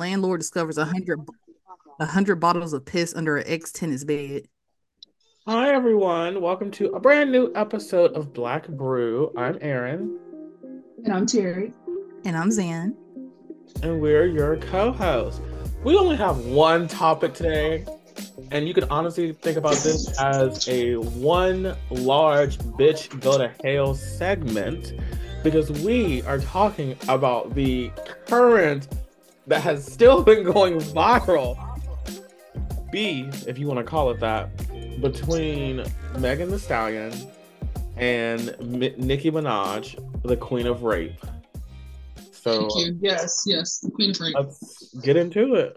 Landlord discovers a hundred a hundred bottles of piss under an ex tenant's bed. Hi everyone, welcome to a brand new episode of Black Brew. I'm Erin. And I'm Terrie. And I'm Zan. And we're your co-hosts. We only have one topic today, and you can honestly think about this as a one large bitch go to hell segment because we are talking about the current that has still been going viral B, if you want to call it that, between Megan Thee Stallion and M- Nicki Minaj, the Queen of Rape. So yes, yes, the Queen of Rape. Let's get into it.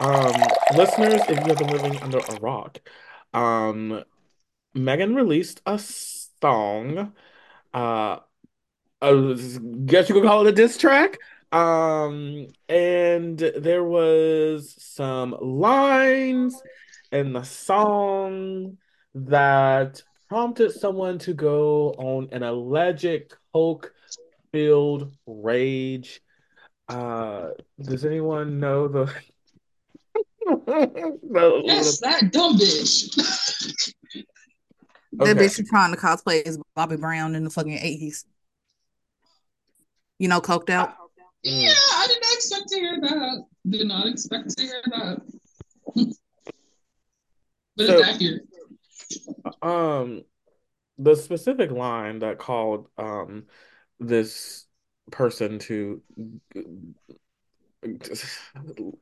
Um, listeners, if you have been living under a rock, um, Megan released a song. Uh, I guess you could call it a diss track. Um, and there was some lines in the song that prompted someone to go on an alleged coke filled rage. Uh, does anyone know the? yes, that dumb bitch. okay. That bitch trying to cosplay as Bobby Brown in the fucking eighties. You know, coked out. Yeah, I did not expect to hear that. Did not expect to hear that. but so, it's accurate. Um, the specific line that called um this person to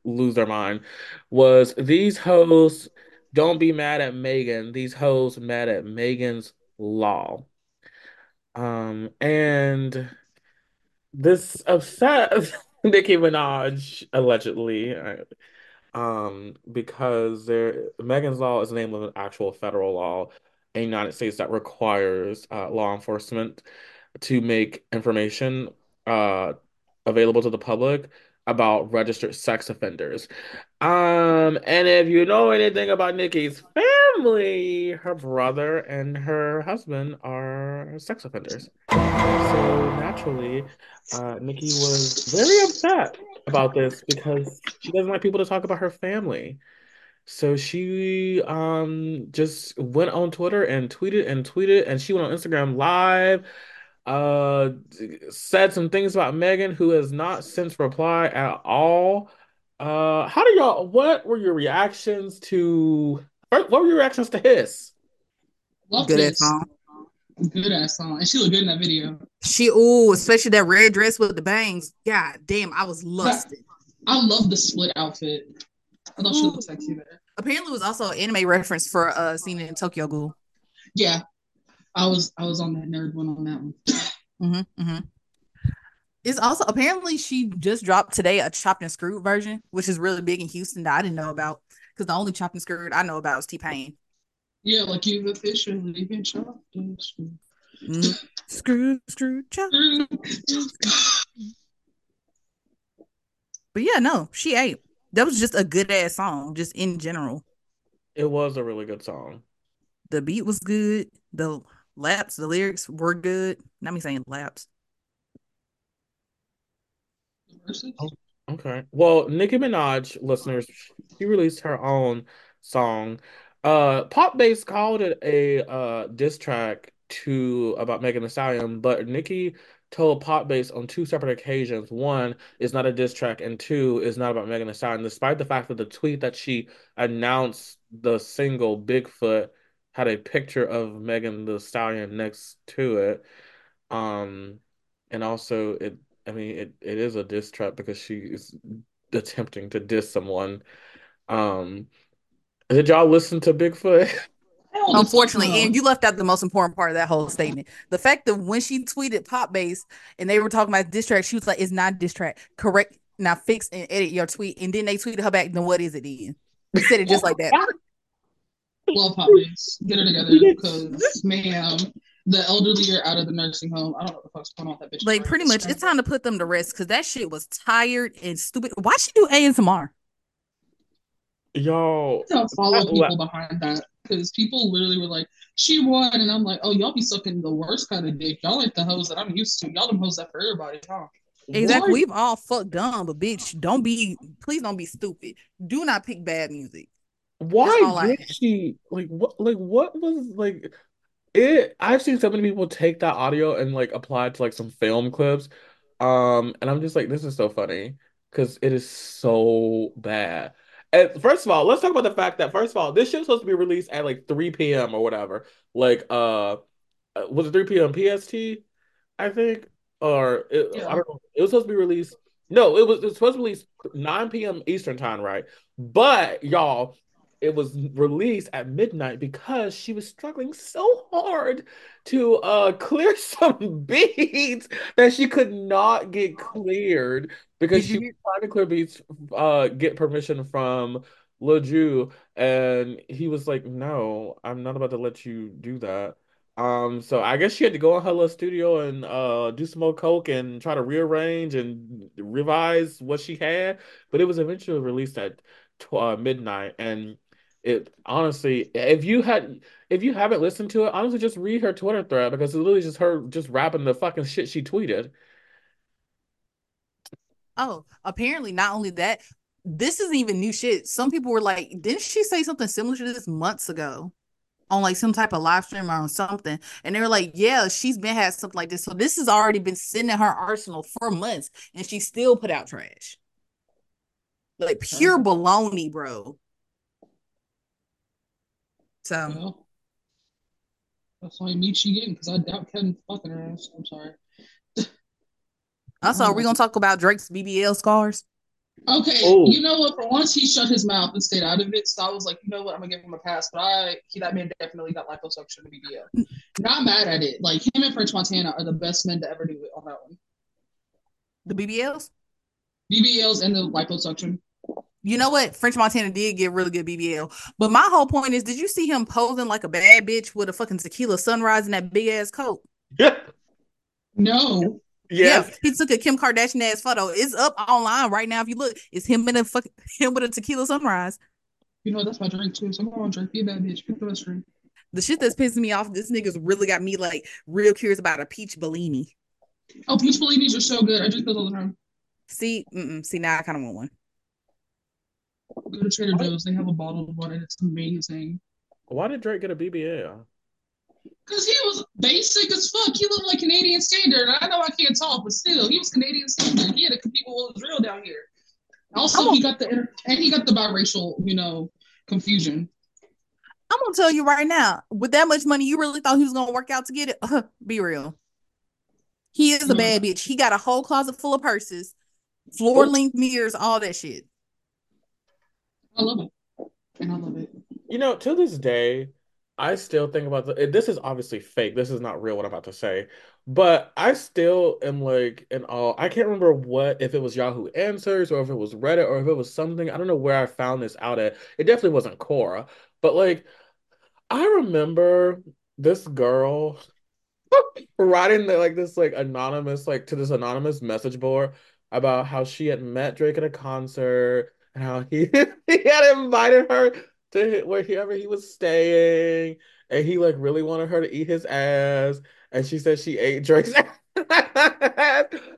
lose their mind was these hoes don't be mad at Megan. These hoes mad at Megan's law. Um, and this upset Nicki Minaj allegedly, um, because there Megan's Law is the name of an actual federal law in the United States that requires uh, law enforcement to make information uh, available to the public about registered sex offenders. Um, and if you know anything about Nicki's family, her brother and her husband are sex offenders. So naturally, uh, Nicki was very upset about this because she doesn't like people to talk about her family. So she um just went on Twitter and tweeted and tweeted and she went on Instagram live uh said some things about Megan who has not since replied at all. Uh how do y'all what were your reactions to what were your reactions to his? Love Good ass song. Good ass song. And she looked good in that video. She oh, especially that red dress with the bangs. God damn, I was lusted. I love the split outfit. I thought she looked sexy there. Apparently it was also an anime reference for uh scene in Tokyo Ghoul. Yeah, I was I was on that nerd one on that one. mm-hmm, mm-hmm. It's also apparently she just dropped today a chopped and screwed version, which is really big in Houston that I didn't know about. Because the only chopping and screwed I know about is T Pain. Yeah, like you've officially been chopped and screwed. Mm-hmm. Screw, screw, chop. but yeah, no, she ate. That was just a good ass song, just in general. It was a really good song. The beat was good. The laps, the lyrics were good. Not me saying laps. Okay. Well, Nicki Minaj listeners, she released her own song. Uh Pop Base called it a uh diss track to about Megan Thee Stallion, but Nicki told Pop Base on two separate occasions. One is not a diss track, and two is not about Megan Thee Stallion, despite the fact that the tweet that she announced the single Bigfoot had a picture of Megan Thee Stallion next to it. Um, and also it, I mean, it, it is a diss track because she is attempting to diss someone. Um, did y'all listen to Bigfoot? Unfortunately, and you left out the most important part of that whole statement. The fact that when she tweeted pop base and they were talking about diss track, she was like, "It's not diss track. Correct now, fix and edit your tweet." And then they tweeted her back. Then what is it? Then she said it just like that. Well, pop puppies. Get it together because, ma'am, the elderly are out of the nursing home. I don't know what the fuck's going on with that bitch. Like, pretty much, it's time to put them to rest because that shit was tired and stupid. Why she do ASMR? Yo, don't follow people behind that because people literally were like, "She won," and I'm like, "Oh, y'all be sucking the worst kind of dick. Y'all ain't the hoes that I'm used to. Y'all them hoes that for everybody, huh?" Exactly. What? We've all fucked dumb, but bitch, don't be please don't be stupid. Do not pick bad music. Why did she like what like what was like it I've seen so many people take that audio and like apply it to like some film clips. Um, and I'm just like, this is so funny because it is so bad. And first of all, let's talk about the fact that first of all, this shit's supposed to be released at like 3 p.m. or whatever. Like uh, uh was it 3 p.m. PST? I think. Or it, yeah. I don't know. It was supposed to be released. No, it was, it was supposed to be released 9 p.m. Eastern time, right? But y'all, it was released at midnight because she was struggling so hard to uh clear some beats that she could not get cleared because she was trying to clear beats uh get permission from LeJew and he was like no I'm not about to let you do that. Um so I guess she had to go in her little studio and uh do some more coke and try to rearrange and revise what she had but it was eventually released at uh, midnight and it honestly, if you had if you haven't listened to it, honestly just read her Twitter thread because it's literally just her just rapping the fucking shit she tweeted. Oh, apparently not only that, this isn't even new shit. Some people were like, didn't she say something similar to this months ago? On like some type of live stream or on something. And they were like, Yeah, she's been had something like this. So this has already been sitting in her arsenal for months and she still put out trash. Like pure baloney, bro. So well, that's why meat she getting because I doubt Kevin fucking her ass. I'm sorry. also, are we gonna talk about Drake's BBL scars? Okay, Ooh. you know what? For once, he shut his mouth and stayed out of it. So I was like, you know what? I'm gonna give him a pass. But I, he, that man definitely got liposuction BBL. Not mad at it. Like him and French Montana are the best men to ever do it on that one. The BBLs. BBLs and the liposuction you know what? French Montana did get really good BBL. But my whole point is, did you see him posing like a bad bitch with a fucking tequila sunrise in that big ass coat? Yeah. No. Yeah. yeah. he took a Kim Kardashian ass photo. It's up online right now. If you look, it's him in a fucking him with a tequila sunrise. You know that's my drink too. So I'm gonna drink. Be a bad bitch. Pick the best drink. The shit that's pissing me off. This nigga's really got me like real curious about a peach Bellini. Oh, peach Bellinis are so good. I drink those all the time. See, see now I kind of want one. Go to Trader Joe's. They have a bottled one, and it's amazing. Why did Drake get a BBL? Because he was basic as fuck. He looked like Canadian standard. I know I can't talk, but still, he was Canadian standard. He had to compete with what was real down here. Also, he got the and he got the biracial, you know, confusion. I'm gonna tell you right now, with that much money, you really thought he was gonna work out to get it? Uh, be real. He is a bad bitch. He got a whole closet full of purses, floor length mirrors, all that shit. I love it. And I love it. You know, to this day, I still think about the, this is obviously fake. This is not real what I'm about to say. But I still am like in all I can't remember what if it was Yahoo Answers or if it was Reddit or if it was something. I don't know where I found this out at. It definitely wasn't Quora, But like I remember this girl writing the, like this like anonymous like to this anonymous message board about how she had met Drake at a concert how he he had invited her to wherever he was staying, and he like really wanted her to eat his ass, and she said she ate Drake's ass.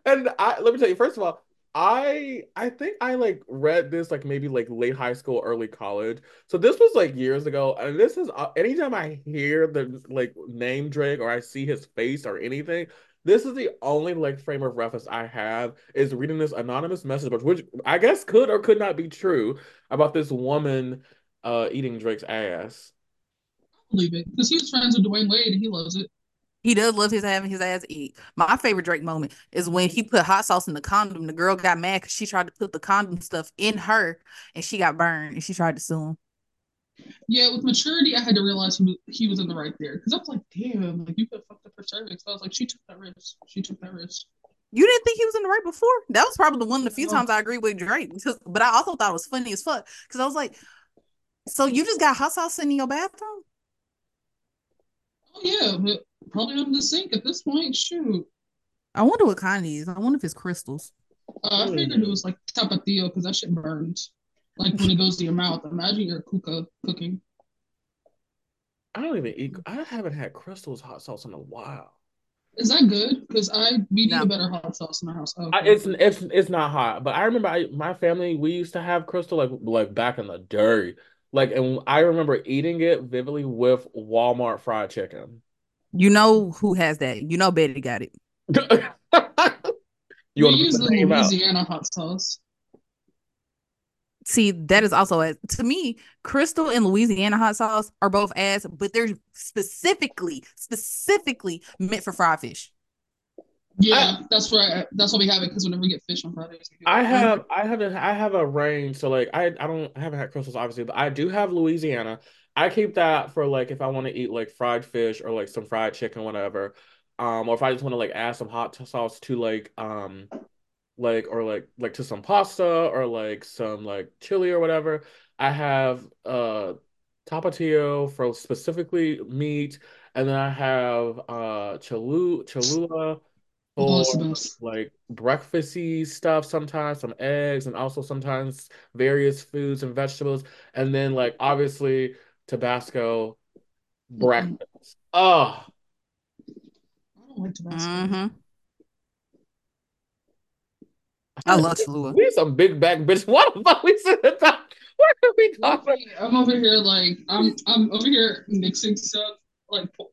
and I let me tell you, first of all, I I think I like read this like maybe like late high school, early college. So this was like years ago, and this is uh, anytime I hear the like name Drake or I see his face or anything, this is the only like frame of reference I have is reading this anonymous message, which I guess could or could not be true about this woman uh eating Drake's ass. I believe it because he was friends with Dwyane Wade and he loves it. He does love his having his ass eat. My favorite Drake moment is when he put hot sauce in the condom. The girl got mad because she tried to put the condom stuff in her and she got burned and she tried to sue him. Yeah, with maturity, I had to realize he was, he was in the right there because I was like, damn, like you could fuck up her cervix. I was like, she took that risk. She took that risk. You didn't think he was in the right before? That was probably the one of the few times I agree with Drake. But I also thought it was funny as fuck because I was like, so you just got hot sauce in your bathroom? Oh yeah, but probably under the sink at this point. Shoot. I wonder what kind is. I wonder if it's crystals. Uh, I figured it was like tapatio because that shit burns like when it goes to your mouth. Imagine your kuka uh, cooking. I don't even eat. I haven't had Crystal's hot sauce in a while. Is that good? Because I we need no. a better hot sauce in our house. Oh, okay. I, it's it's it's not hot, but I remember I, my family we used to have crystal like like back in the day, like and I remember eating it vividly with Walmart fried chicken. You know who has that? You know Betty got it. you we use the Louisiana out? hot sauce. See, that is also as to me, Crystal and Louisiana hot sauce are both ass, but they're specifically, specifically meant for fried fish. Yeah, I, that's right. That's why we have it because whenever we get fish on Fridays, I have, I have, a, I have a range. So like, I, I don't, I haven't had crystals obviously, but I do have Louisiana. I keep that for like if I want to eat like fried fish or like some fried chicken, whatever. Um, or if I just want to like add some hot sauce to like um like or like like to some pasta or like some like chili or whatever. I have uh tapatio for specifically meat, and then I have uh chalu cholula for like breakfasty stuff sometimes, some eggs, and also sometimes various foods and vegetables, and then like obviously Tabasco breakfast. Mm-hmm. Oh, I don't like Tabasco. Mm-hmm. I love Cholula. We some big back bitch. What the fuck we sit at top? What are we talking? I'm over here like I'm I'm over here mixing stuff. Like well,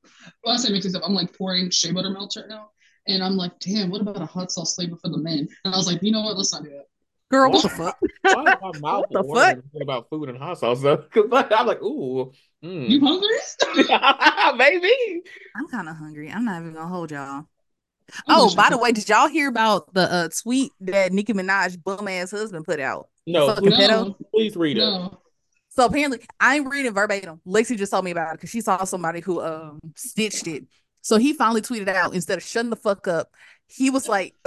I say mixing stuff, I'm like pouring shea butter melts right now. And I'm like, damn, what about a hot sauce flavor for the men? And I was like, you know what? Let's not do that. Girl, what, what the fuck? Why is my mouth what the fuck? about food and hot sauce though? Because I'm like, ooh. Mm. You hungry? Maybe. I'm kind of hungry. I'm not even gonna hold y'all. Oh, by the way, did y'all hear about the uh, tweet that Nicki Minaj bum ass husband put out? No, please, no. please read no. it. So apparently, I'm reading verbatim. Lexi just told me about it because she saw somebody who um stitched it. So he finally tweeted out instead of shutting the fuck up, he was like,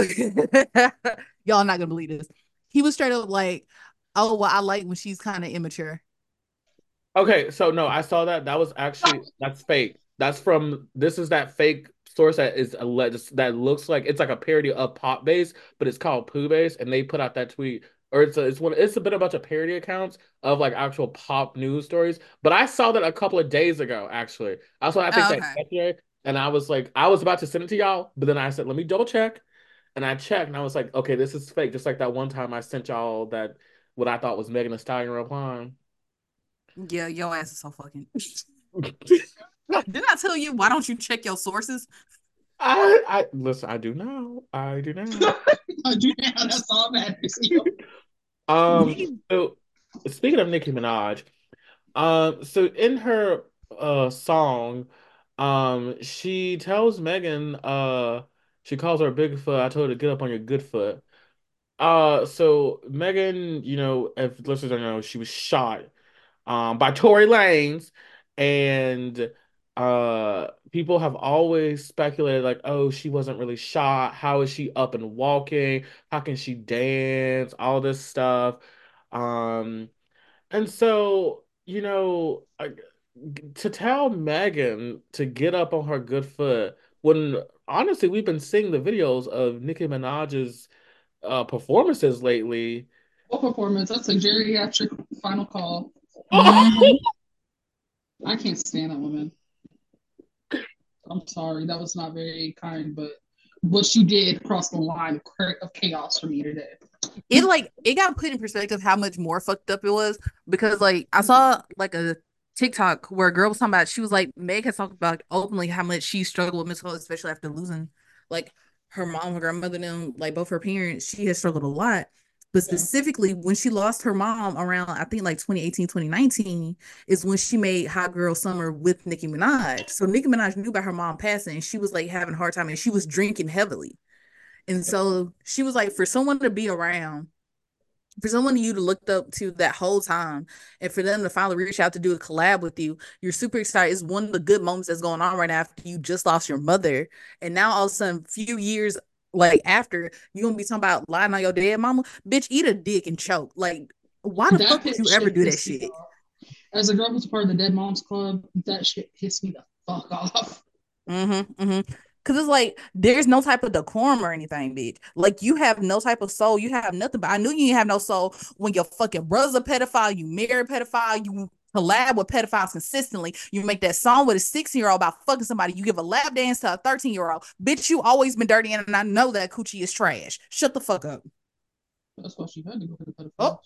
"Y'all not gonna believe this." He was straight up like, "Oh, well, I like when she's kind of immature." Okay, so no, I saw that. That was actually that's fake. That's from this is that fake source that is alleged that looks like it's like a parody of Pop Base, but it's called Pooh Base, and they put out that tweet. Or it's a, it's one it's a bit a bunch of parody accounts of like actual pop news stories. But I saw that a couple of days ago, actually. I saw I think oh, okay. that yesterday, and I was like, I was about to send it to y'all, but then I said, let me double check. And I checked and I was like, okay, this is fake. Just like that one time I sent y'all that what I thought was Megan Thee Stallion replying. Yeah, your ass is so fucking Didn't I tell you why don't you check your sources? I I listen, I do now. I do now. I do now. That's all that is. um so speaking of Nicki Minaj, um so in her uh song, um she tells Megan uh she calls her Bigfoot. I told her to get up on your good foot. Uh so Megan, you know, if listeners don't know, she was shot um by Tory Lanez and uh people have always speculated like oh she wasn't really shot. How is she up and walking? How can she dance? All this stuff. Um and so you know to tell Megan to get up on her good foot when honestly we've been seeing the videos of Nicki Minaj's uh performances lately. What performance? That's a geriatric final call. I can't stand that woman I'm sorry, that was not very kind, but what you did crossed the line of chaos for me today. It like it got put in perspective how much more fucked up it was because like I saw like a TikTok where a girl was talking about she was like Meg has talked about openly how much she struggled with mental health, especially after losing like her mom, her grandmother, them like both her parents. She has struggled a lot. But specifically, when she lost her mom around, I think like 2018, 2019, is when she made Hot Girl Summer with Nicki Minaj. So Nicki Minaj knew about her mom passing, and she was like having a hard time, and she was drinking heavily. And so she was like, for someone to be around, for someone you to look up to that whole time, and for them to finally reach out to do a collab with you, you're super excited. It's one of the good moments that's going on right now after you just lost your mother, and now all of a sudden, few years like after you gonna be talking about lying on your dead mama, bitch, eat a dick and choke. Like, why the that fuck would you ever do that shit? As a girl who's part of the Dead Moms Club, that shit pissed me the fuck off. Mm-hmm. Mm-hmm. Cause it's like there's no type of decorum or anything, bitch. Like you have no type of soul. You have nothing. But I knew you didn't have no soul when your fucking brother's a pedophile. You marry a pedophile. You collab with pedophiles consistently. You make that song with a 16 year old about fucking somebody. You give a lap dance to a 13 year old. Bitch, you always been dirty, and I know that coochie is trash. Shut the fuck up. That's why she had to go to the pedophiles. Oh.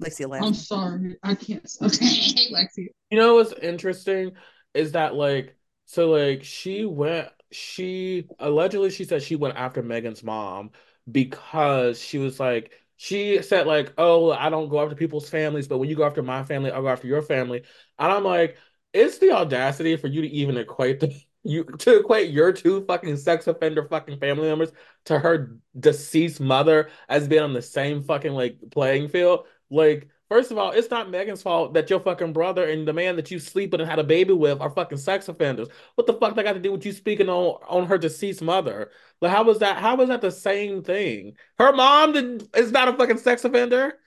Lexi I'm sorry. I can't. Okay, Lexi. You know what's interesting is that like so like she went she allegedly she said she went after Megan's mom because she was like she said like oh I don't go after people's families but when you go after my family I'll go after your family. And I'm like it's the audacity for you to even equate the you to equate your two fucking sex offender fucking family members to her deceased mother as being on the same fucking like playing field? Like First of all, it's not Megan's fault that your fucking brother and the man that you sleep with and had a baby with are fucking sex offenders. What the fuck that got to do with you speaking on on her deceased mother? Like, how was that? How was that the same thing? Her mom did, is not a fucking sex offender.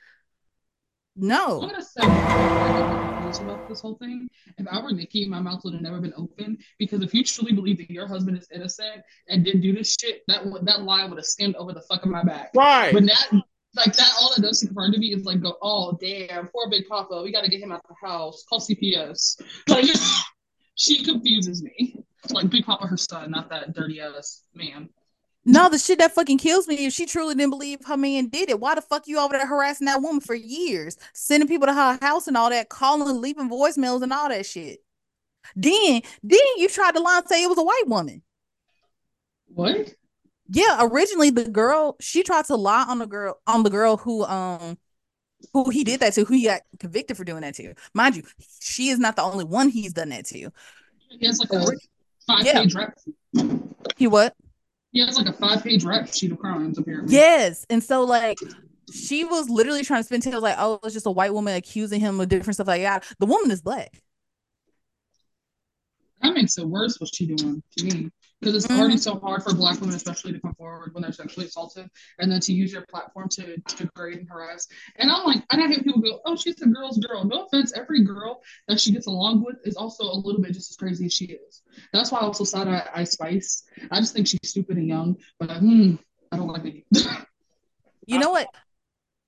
No. I'm gonna say about this whole thing. If I were Nicki, my mouth would have never been open because if you truly believe that your husband is innocent and didn't do this shit, that that lie would have skimmed over the fuck of my back. Right. But that like that all it does to confirm to me is like go, oh damn, poor Big Papa, we gotta get him out the house. Call CPS. Like she confuses me. Like Big Papa, her son, not that dirty ass man. No, the shit that fucking kills me if she truly didn't believe her man did it. Why the fuck you over there harassing that woman for years, sending people to her house and all that, calling, leaving voicemails and all that shit. Then, then you tried to lie and say it was a white woman. What? Yeah, originally the girl she tried to lie on the girl on the girl who um who he did that to, who he got convicted for doing that to. Mind you, she is not the only one he's done that to. He has like a five yeah. page rap. He what? He has like a five page rap sheet of crimes apparently. Yes, and so like she was literally trying to spin tails like, oh, it's just a white woman accusing him of different stuff like that. The woman is black. That makes it worse. What she doing to me? Because it's mm-hmm. already so hard for black women especially to come forward when they're sexually assaulted and then to use your platform to, to degrade and harass. And i'm like and i hate people go oh she's a girl's girl. No offense every girl that she gets along with is also a little bit just as crazy as she is. That's why i also side eye Ice Spice. I just think she's stupid and young but hmm, i don't like it. You know what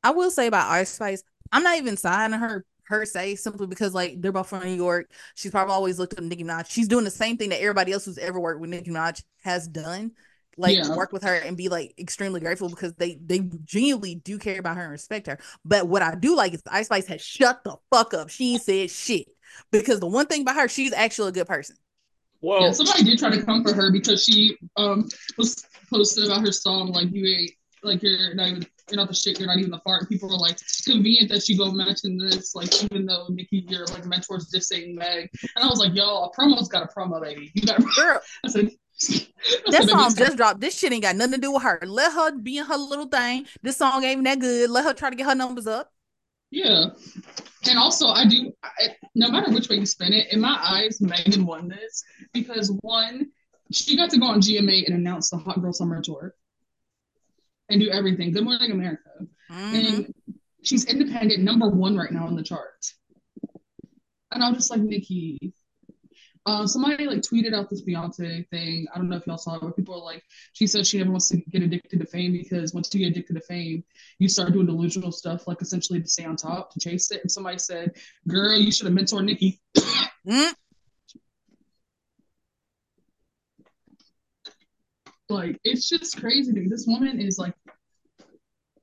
i will say about Ice Spice? I'm not even siding her her say simply because like they're both from New York. She's probably always looked up to Nicki Minaj. She's doing the same thing that everybody else who's ever worked with Nicki Minaj has done. Like yeah. work with her and be like extremely grateful because they they genuinely do care about her and respect her. But what I do like is Ice Spice has shut the fuck up. She said shit because the one thing about her, she's actually a good person. Well, yeah, somebody did try to come for her because she um was posted about her song like you ain't like you're not even you're not the shit, you're not even the fart. People are like, convenient that you go mention this, like even though Nicki, your like mentor's dissing Meg. And I was like, yo, a promo's got a promo, baby. You got a girl. I said, that song just dropped. This shit ain't got nothing to do with her. Let her be in her little thing. This song ain't that good. Let her try to get her numbers up. Yeah. And also, I do, I, no matter which way you spin it, in my eyes, Megan won this because one, she got to go on GMA and announce the Hot Girl Summer Tour and do everything. Good Morning America. Mm-hmm. And she's independent, number one right now on the charts. And I'm just like, Nicki. Uh, somebody like tweeted out this Beyonce thing. I don't know if y'all saw it, but people are like, she says she never wants to get addicted to fame because once you get addicted to fame, you start doing delusional stuff, like essentially to stay on top, to chase it. And somebody said, Girl, you should have mentored Nicki. mm-hmm. Like it's just crazy. Dude. This woman is like,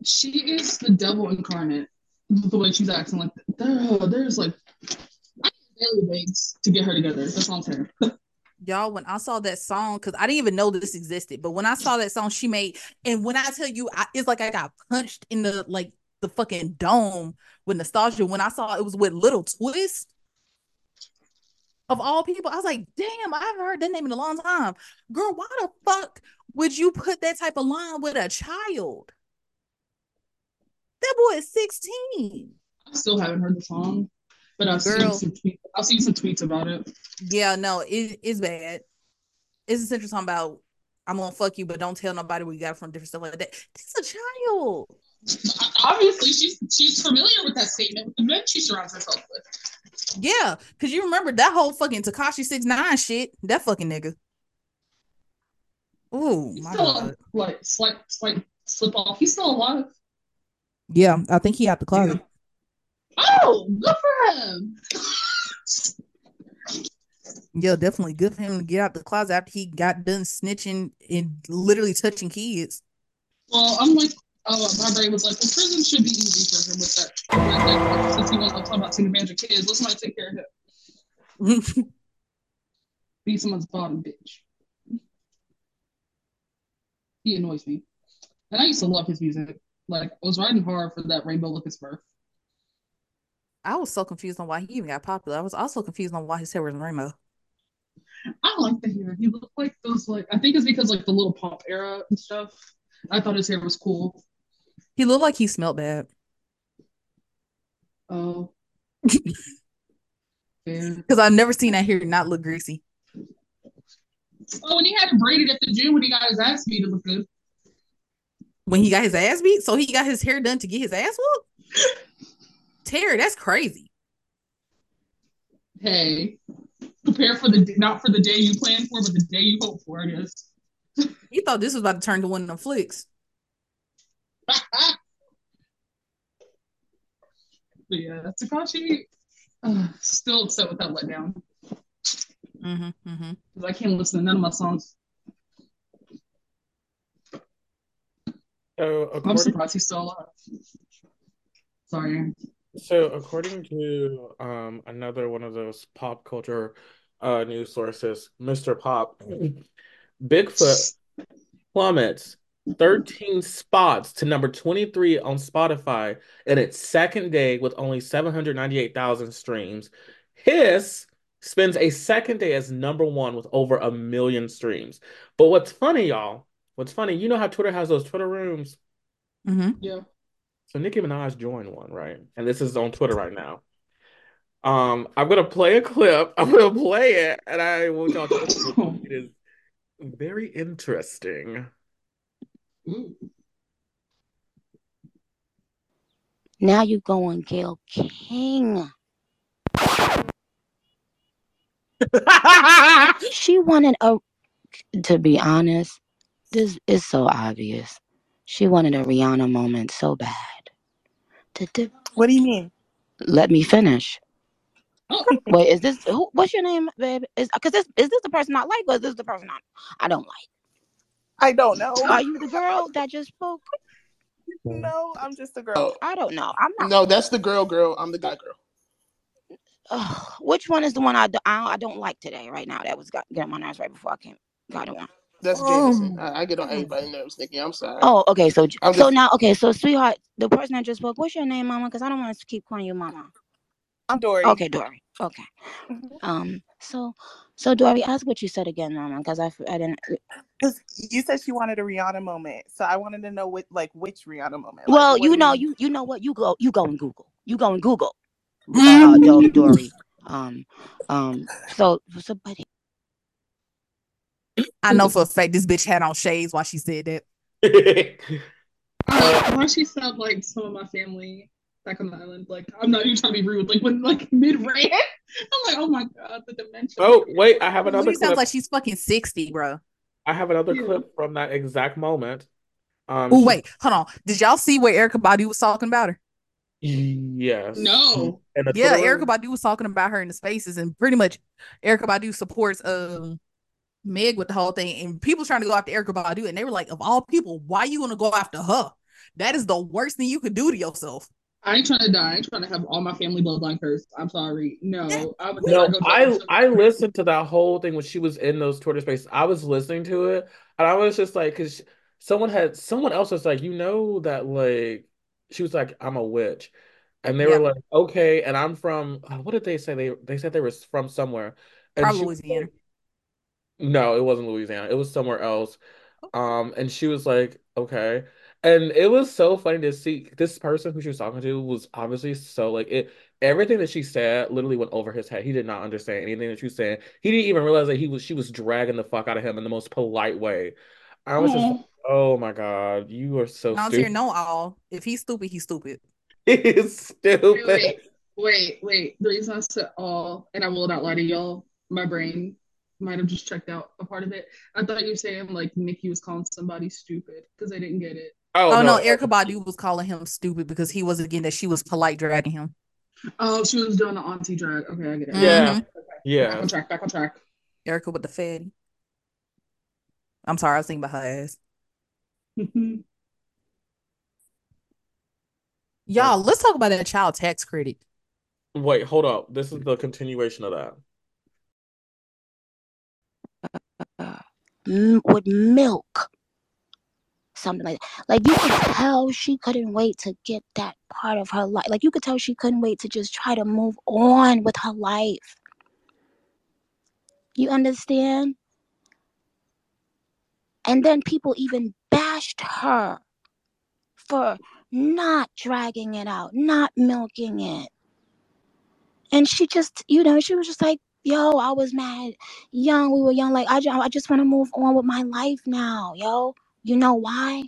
she is the devil incarnate. The way she's acting, like there, there's like daily ways to get her together. That's all I'm saying. Y'all, when I saw that song, because I didn't even know this existed, but when I saw that song she made, and when I tell you, I, it's like I got punched in the like the fucking dome with nostalgia when I saw it was with Lil Twist of all people. I was like, damn, I haven't heard that name in a long time. Girl, why the fuck would you put that type of line with a child? That boy is 16. I still haven't heard the song, but I've Girl. seen some tweets. I've seen some tweets about it. Yeah, no, it, it's bad. It's essentially talking about I'm gonna fuck you, but don't tell nobody we got from different stuff like that. This is a child. Obviously, she's she's familiar with that statement with the men she surrounds herself with. Yeah, because you remember that whole fucking Tekashi six nine shit. That fucking nigga. Ooh, my god. Like slight slight slip off. He's still alive. Yeah, I think he had the closet. Oh, good for him. Yeah, definitely good for him to get out the closet after he got done snitching and literally touching kids. Well, I'm like, oh, my brain was like, well, prison should be easy for him with that. since he wants to talk about advantage of kids, let's not take care of him. Be someone's bottom bitch. He annoys me. And I used to love his music. Like, I was riding hard for that Rainbow Look birth. I was so confused on why he even got popular. I was also confused on why his hair was rainbow. I like the hair. He looked like those like I think it's because like the little pop era and stuff. I thought his hair was cool. He looked like he smelled bad. Oh. Because I've never seen that hair not look greasy. Oh, when he had it braided at the gym when he got his ass beat, it looked good. When he got his ass beat, so he got his hair done to get his ass whooped. Terrie, that's crazy. Hey, prepare for the not for the day you plan for, but the day you hope for. I guess. You thought this was about to turn to one of the flicks. yeah, Tekashi uh, still upset with that letdown. Mm-hmm, mm-hmm. I can't listen to none of my songs. So I'm surprised he's still alive. Sorry. So according to um, another one of those pop culture uh, news sources, Mr. Pop, Bigfoot plummets 13 spots to number 23 on Spotify in its second day with only 798,000 streams. Hiss spends a second day as number one with over a million streams. But what's funny, y'all, what's funny, you know how Twitter has those Twitter rooms? Mm-hmm. Yeah. So Nicki Minaj joined one, right? And this is on Twitter right now. Um, I'm gonna play a clip. I'm gonna play it, and I will talk. it is very interesting. Now you going Gayle King. she wanted a to be honest, this is so obvious. She wanted a Rihanna moment so bad. What do you mean? Let me finish. Wait, is this who? What's your name, babe? Is because this is this the person I like, or is this the person I, I don't like? I don't know. Are you the girl that just spoke? No, I'm just a girl. I don't know. I'm not. No, that's the girl. Girl, I'm the guy. Girl. which one is the one I, do, I, I don't like today? Right now, that was got, getting my nerves right before I came. Got it one. That's Jameson. I, I, get on everybody's nerves, Nicki. I'm sorry. Oh, okay. So, I'm so just- now, okay. So, sweetheart, the person that just spoke. What's your name, Mama? Because I don't want to keep calling you Mama. I'm Dory. Okay, Dory. Okay. Mhm. Um. So, so Dory, ask what you said again, Mama, because I, I didn't. Because you said she wanted a Rihanna moment, so I wanted to know what, like, which Rihanna moment. Like, Well, what you know, you you know what? You go, you go and Google. You go and Google. Uh, Do- Dory. Um. Um. So, so, but I know for a fact this bitch had on shades while she said that. Uh, why she sound like some of my family back on the island? Like I'm not even trying to be rude. Like when like mid rant, I'm like, oh my god, the dementia. oh, wait, I have another She sounds like she's fucking 60, bro. I have another Yeah. clip from that exact moment. Um, Oh, wait, hold on. Did y'all see where Erykah Badu was talking about her? Yes. No. Yeah, Twitter Erykah room. Badu was talking about her in the spaces, and pretty much Erykah Badu supports um Meg with the whole thing. And people trying to go after Erykah Badu, and they were like, of all people, why you gonna go after her? That is the worst thing you could do to yourself. I ain't trying to die. I ain't trying to have all my family bloodline cursed. I'm sorry. No, I would No, never go to I. I listened to that whole thing when she was in those Twitter spaces. I was listening to it, and I was just like, because someone had someone else was like, you know that like she was like, I'm a witch, and they Yeah. were like, okay, and I'm from uh, what did they say? They they said they were from somewhere, and Probably she was Louisiana. like- no, it wasn't Louisiana. It was somewhere else. Um, and she was like, okay. And it was so funny to see this person who she was talking to was obviously so like it everything that she said literally went over his head. He did not understand anything that she was saying. He didn't even realize that he was she was dragging the fuck out of him in the most polite way. I was just Aw. like, oh my God, you are so Now here, stupid. know all. If he's stupid, he's stupid. He's stupid. wait, wait, wait. The reason I said all, and I will not lie to y'all, my brain might have just checked out a part of it. I thought you were saying like Nicki was calling somebody stupid because they didn't get it. Oh Oh, no, no, Erykah Badu was calling him stupid because he was again that she was polite dragging him. Oh, she was doing the auntie drag. Okay, I get it. Yeah. Mm-hmm. Okay. Yeah. Back on track. Back on track. Erykah with the Fed. I'm sorry, I was thinking about her ass. Y'all, let's talk about that child tax credit. Wait, hold up. This is the continuation of that. With milk. Something like that. Like you could tell she couldn't wait to get that part of her life. Like you could tell she couldn't wait to just try to move on with her life. You understand? And then people even bashed her for not dragging it out, not milking it. And she just, you know, she was just like, yo, I was mad. Young, we were young. Like, I, I just want to move on with my life now, yo. You know why?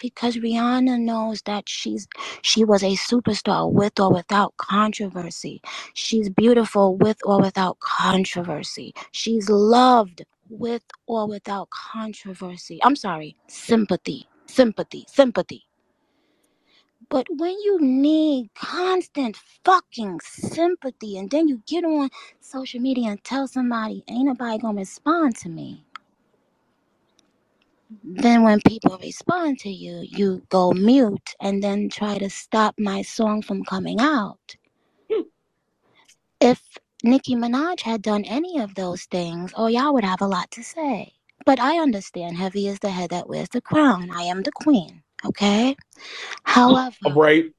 Because Rihanna knows that she's she was a superstar with or without controversy. She's beautiful with or without controversy. She's loved with or without controversy. I'm sorry, sympathy, sympathy, sympathy. But when you need constant fucking sympathy and then you get on social media and tell somebody, ain't nobody gonna respond to me. Then when people respond to you, you go mute and then try to stop my song from coming out. If Nicki Minaj had done any of those things, oh, y'all would have a lot to say. But I understand heavy is the head that wears the crown. I am the queen, okay? However, Right.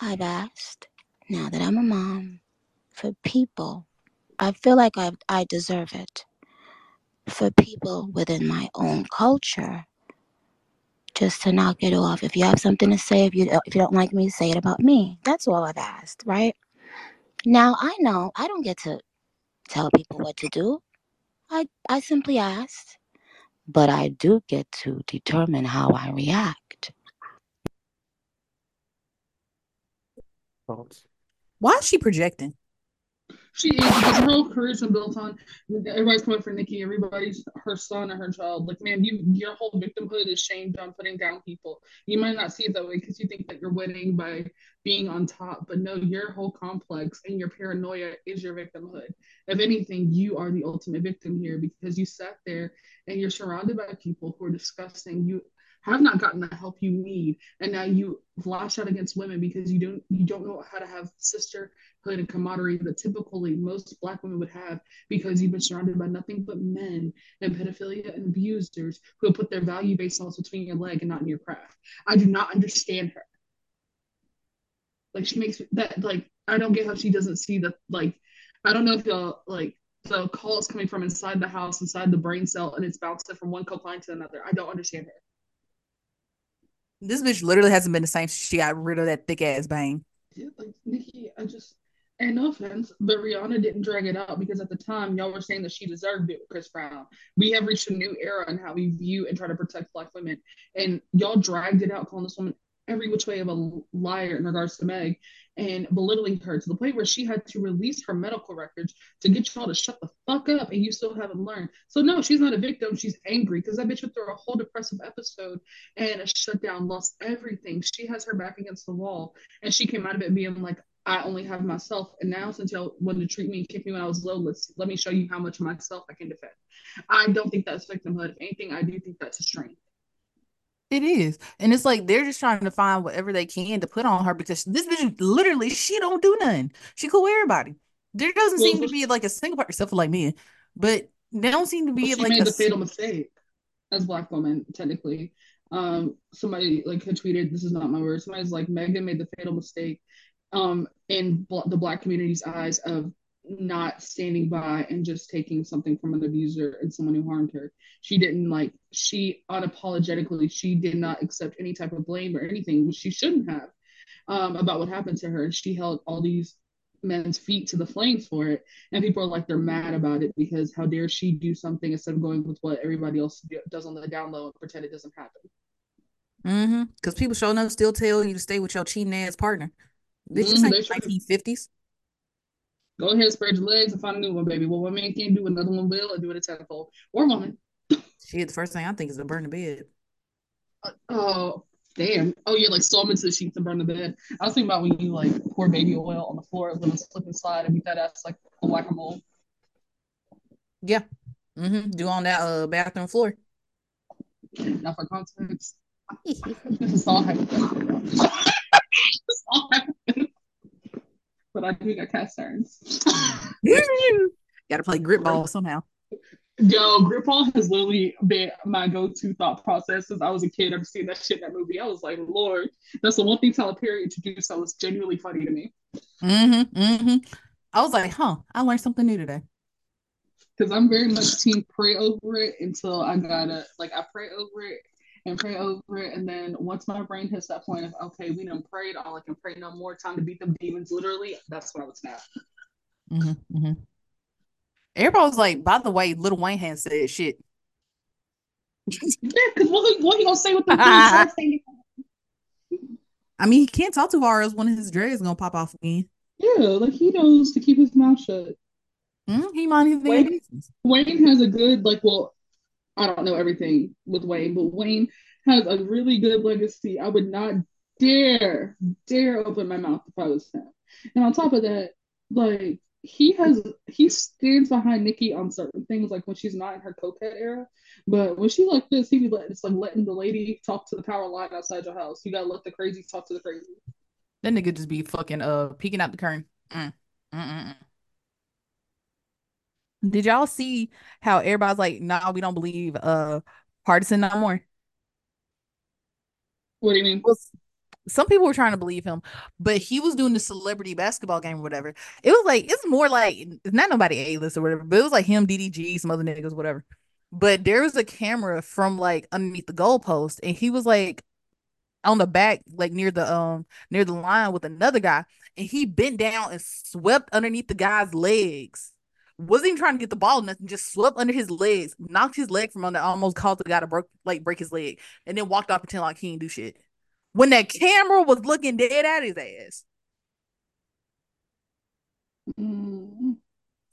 I've asked, now that I'm a mom, for people, I feel like I, I deserve it. For people within my own culture, just to knock it off. If you have something to say, if you if you don't like me, say it about me. That's all I've asked, right? Now I know I don't get to tell people what to do. I I simply asked, but I do get to determine how I react. Thoughts? Why is she projecting? She is her whole career's been built on everybody's coming for Nicki, everybody's her son or her child. Like, man, you your whole victimhood is shamed on putting down people. You might not see it that way because you think that you're winning by being on top, but no, your whole complex and your paranoia is your victimhood. If anything, you are the ultimate victim here because you sat there and you're surrounded by people who are disgusting. You have not gotten the help you need, and now you lash out against women because you don't you don't know how to have sisterhood and camaraderie that typically most black women would have because you've been surrounded by nothing but men and pedophilia and abusers who have put their value based on what's between your leg and not in your craft. I do not understand her. Like she makes that like I don't get how she doesn't see the like I don't know if y'all like the call is coming from inside the house, inside the brain cell, and it's bouncing from one coke line to another. I don't understand her. This bitch literally hasn't been the same since she got rid of that thick ass bang. Yeah, like Nicki, I just and no offense, but Rihanna didn't drag it out because at the time y'all were saying that she deserved it with Chris Brown. We have reached a new era in how we view and try to protect black women. And y'all dragged it out, calling this woman every which way of a liar in regards to Meg and belittling her to the point where she had to release her medical records to get y'all to shut the fuck up and you still haven't learned. So no, she's not a victim. She's angry because that bitch went through a whole depressive episode and a shutdown, lost everything. She has her back against the wall and she came out of it being like, I only have myself. And now since y'all wanted to treat me and kick me when I was low, let's let me show you how much myself I can defend. I don't think that's victimhood. If anything, I do think that's a strength. It is. And it's like they're just trying to find whatever they can to put on her because this bitch literally she don't do nothing. She cool with everybody. There doesn't Well, seem to be like a single part except for like me, but they don't seem to be Well, she like made a the fatal mistake as black woman, technically. Um, somebody like had tweeted, this is not my word. Somebody's like, Megan made the fatal mistake um, in bl- the black community's eyes of not standing by and just taking something from an abuser and someone who harmed her. She didn't like, she unapologetically, she did not accept any type of blame or anything, which she shouldn't have um, about what happened to her. And she held all these men's feet to the flames for it. And people are like, they're mad about it because how dare she do something instead of going with what everybody else does on the down low and pretend it doesn't happen. Mm-hmm. Because people showing up still telling you to stay with your cheating ass partner. This they sure nineteen fifties. Go ahead, spread your legs and find a new one, baby. What one man can't do, another one will, and do it a tenfold. Or woman. Shit, the first thing I think is to burn the bed. Uh, oh, Damn. Oh yeah, like sew them into the sheets and burn the bed. I was thinking about when you like pour baby oil on the floor, let them slip and slide and beat that ass like a whack a mole. Yeah. Mm-hmm. Do on that uh bathroom floor. Not for context, this is all this is all hypothetical. But I do got cast irons. Got to play grip ball somehow. Yo, grip ball has literally been my go-to thought process since I was a kid. I've seen that shit in that movie. I was like, Lord, that's the one thing Tyler Perry introduced that was genuinely funny to me. Mm-hmm. Mm-hmm. I was like, huh, I learned something new today. Because I'm very much team pray over it until I gotta like I pray over it and pray over it. And then once my brain hits that point of okay, we done prayed, all I can pray no more, time to beat them demons, literally, that's when I would snap. Mm-hmm. Mm-hmm. Everybody was like, by the way, Lil Wayne had said shit. yeah, because what, what he gonna say with the I mean, he can't talk too hard, else one of his dreads gonna pop off again. Yeah, like he knows to keep his mouth shut. Mm, he mind his Wayne. Wayne has a good like. Well, I don't know everything with Wayne, but Wayne has a really good legacy. I would not dare dare open my mouth if I was him. And on top of that, like he has he stands behind Nicki on certain things, like when she's not in her coquette era. But when she like this, he be like it's like letting the lady talk to the power line outside your house. You gotta let the crazy talk to the crazy. That nigga just be fucking uh peeking out the curtain. Mm. Mm-mm-mm. Did y'all see how everybody's like, nah, we don't believe uh Pardison no more? What do you mean? Some people were trying to believe him, but he was doing the celebrity basketball game or whatever. It was like it's more like not nobody A list or whatever, but it was like him, DDG, some other niggas, whatever. But there was a camera from like underneath the goalpost, and he was like on the back, like near the um near the line with another guy, and he bent down and swept underneath the guy's legs. Wasn't even trying to get the ball, nothing, just swept under his legs, knocked his leg from under, almost caused the guy to break like break his leg, and then walked off pretending like he didn't do shit when that camera was looking dead at his ass. Mm.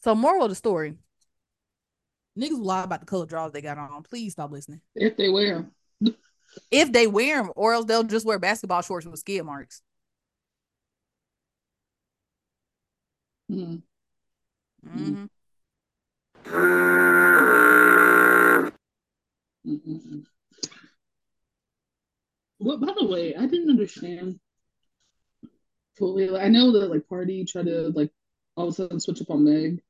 So, moral of the story: niggas lie about the color draws they got on. Please stop listening. If they wear them. If they wear them, or else they'll just wear basketball shorts with skid marks. Mm. Mm-hmm. Mm-mm-mm. What, by the way, I didn't understand fully. Like, I know that like Pardi tried to like all of a sudden switch up on Meg.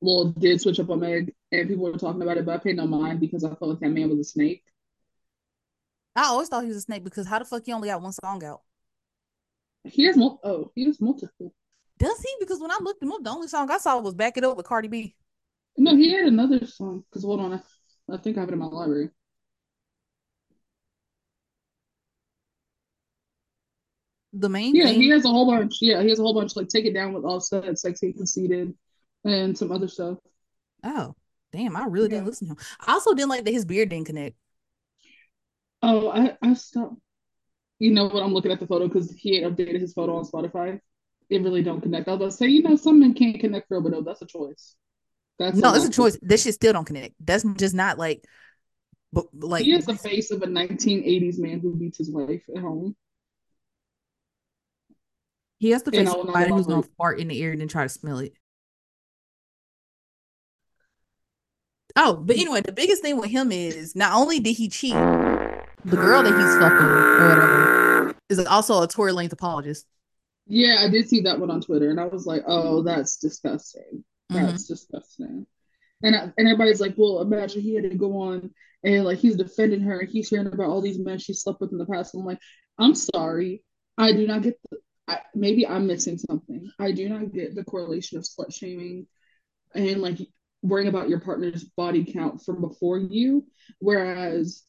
Well, did switch up on Meg, and people were talking about it, but I paid no mind because I felt like that man was a snake. I always thought he was a snake because how the fuck he only got one song out? He has mul- oh, he has multiple. Does he? Because when I looked him up, the only song I saw was "Back It Up" with Cardi B. No, he had another song. Because hold on, I, I think I have it in my library. The main Yeah, thing. he has a whole bunch. Yeah, he has a whole bunch. Like, take it down with Offset, sexy conceited, and some other stuff. Oh, damn! I really didn't listen to him. I also didn't like that his beard didn't connect. Oh, I I stopped. You know what? I'm looking at the photo because he had updated his photo on Spotify. It really don't connect. I was about to say, you know, some men can't connect for real, but no, that's a choice. That's No, it's a not- choice. That shit still don't connect. That's just not like, but like He is the face of a 1980s man who beats his wife at home. he has And face not somebody who's gonna fart in the air and then try to smell it. Oh, but anyway, the biggest thing with him is not only did he cheat, the girl that he's fucking or whatever is also a Tory Lanez apologist. Yeah, I did see that one on Twitter, and I was like, oh, that's disgusting. Mhm. That's disgusting. And I, and everybody's like, well, imagine he had to go on and like he's defending her, and he's hearing about all these men she slept with in the past. I'm like, I'm sorry, I do not get the. I, maybe I'm missing something. I do not get the correlation of slut shaming and like worrying about your partner's body count from before you, whereas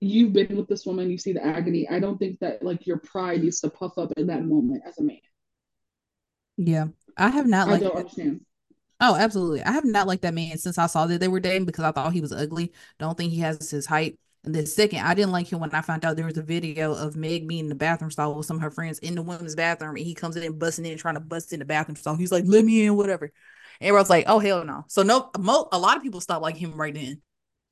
you've been with this woman, you see the agony. I don't think that like your pride needs to puff up in that moment as a man. Yeah, I have not I liked. don't understand. Oh, absolutely. I have not liked that man since I saw that they were dating because I thought he was ugly. Don't think he has his height. And then second, I didn't like him when I found out there was a video of Meg being in the bathroom stall with some of her friends in the women's bathroom, and he comes in busting in, trying to bust in the bathroom stall. He's like, "Let me in, whatever." And everyone's like, "Oh hell no!" So no, mo- a lot of people stopped liking him right then.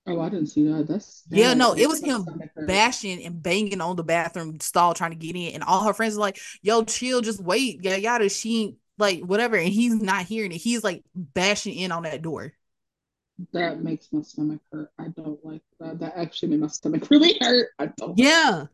Oh, I didn't see that. That's yeah, no, it was him bashing and banging on the bathroom stall trying to get in, and all her friends are like, "Yo, chill, just wait, yada yada." She ain't like whatever, and he's not hearing it. He's like bashing in on that door. That makes my stomach hurt. I don't like that. That actually made my stomach really hurt. I don't. Yeah,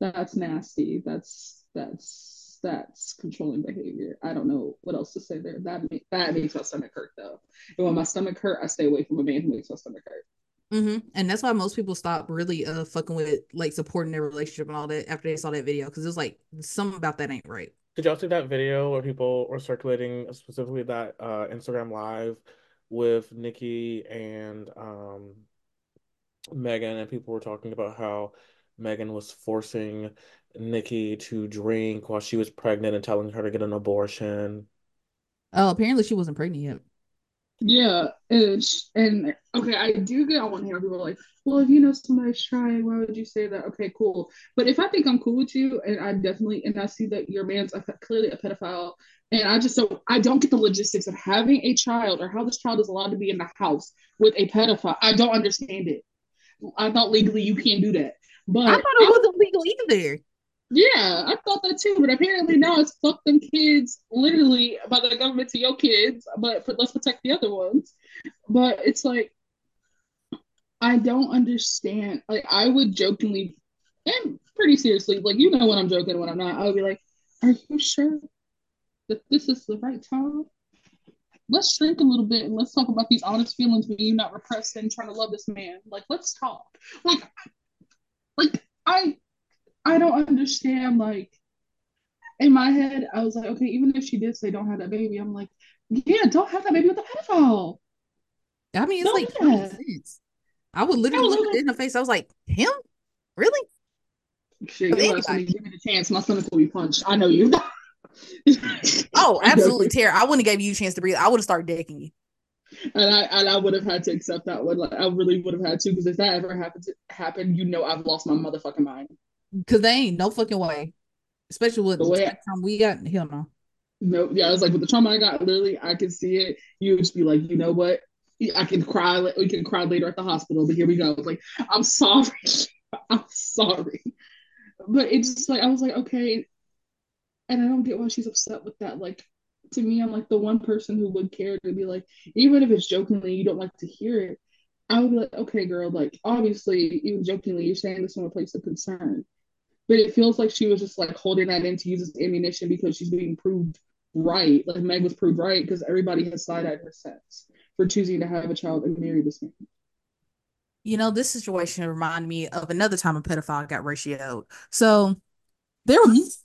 That's nasty. That's that's that's controlling behavior. I don't know what else to say there. That make, that makes my stomach hurt though. And when my stomach hurt, I stay away from a man who makes my stomach hurt. Mm-hmm. and that's why most people stop really uh fucking with like supporting their relationship and all that after they saw that video because it's like something about that ain't right. Did y'all see that video where people were circulating specifically that uh, Instagram live with Nicki and um, Megan, and people were talking about how Megan was forcing Nicki to drink while she was pregnant and telling her to get an abortion. Oh, apparently she wasn't pregnant yet. Yeah, and and okay, I do get on one hand people are like, well, if you know somebody's trying, why would you say that? Okay, cool. But if I think I'm cool with you, and I definitely and I see that your man's a, clearly a pedophile, and I just don't I don't get the logistics of having a child or how this child is allowed to be in the house with a pedophile. I don't understand it. I thought legally you can't do that, but I thought it wasn't legal either. Yeah, I thought that too, but apparently now it's fuck them kids, literally by the government to your kids, but let's protect the other ones. But it's like, I don't understand. Like, I would jokingly and pretty seriously, like, you know when I'm joking, when I'm not, I would be like, Are you sure that this is the right time? Let's drink a little bit and let's talk about these honest feelings when you're not repressed and trying to love this man. Like, let's talk. Like, like I I don't understand. Like in my head, I was like, okay, even if she did say don't have that baby, I'm like, yeah, don't have that baby with a pedophile. I mean, it's Don't like do common that. sense. I would literally look in her face. I was like, him? Really? Shit, you anybody. give me the chance, my stomach will be punched. I know you. Oh, absolutely. Tara. I wouldn't have gave you a chance to breathe. I would have started decking you. And I and I would have had to accept that one. Like I really would have had to, because if that ever happened, happened, you know, I've lost my motherfucking mind. Because they ain't no fucking way. Especially with The the time we got. Hell no. No, yeah, I was like, with the trauma I got, literally, I could see it. You would just be like, you know what? I can cry. We can cry later at the hospital, but here we go. Like, I'm sorry. I'm sorry. But it's just like, I was like, okay. And I don't get why she's upset with that. Like, to me, I'm like the one person who would care to be like, even if it's jokingly, you don't like to hear it. I would be like, okay, girl, like, obviously, even jokingly, you're saying this from a place of concern. But it feels like she was just like holding that in to use as ammunition because she's being proved right. Like Meg was proved right because everybody has side eyed her since for choosing to have a child and marry this man. You know, this situation reminded me of another time a pedophile got ratioed. So there was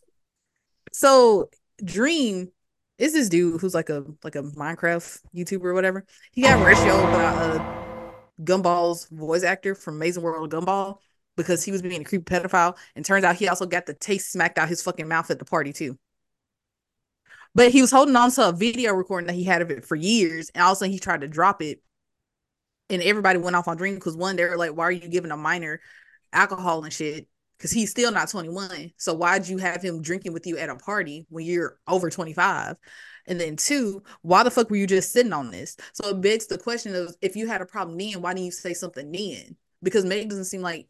so Dream is this dude who's like a like a Minecraft YouTuber or whatever. He got ratioed by a Gumball's voice actor from Amazing World Gumball because he was being a creepy pedophile. And turns out he also got the taste smacked out his fucking mouth at the party too. But he was holding on to a video recording that he had of it for years, and all of a sudden he tried to drop it, and everybody went off on Dream because one, they were like, "Why are you giving a minor alcohol and shit?" Because he's still not 21. So why'd you have him drinking with you at a party when you're over 25? And then two, why the fuck were you just sitting on this? So it begs the question of if you had a problem then, why didn't you say something then? Because Meg doesn't seem like,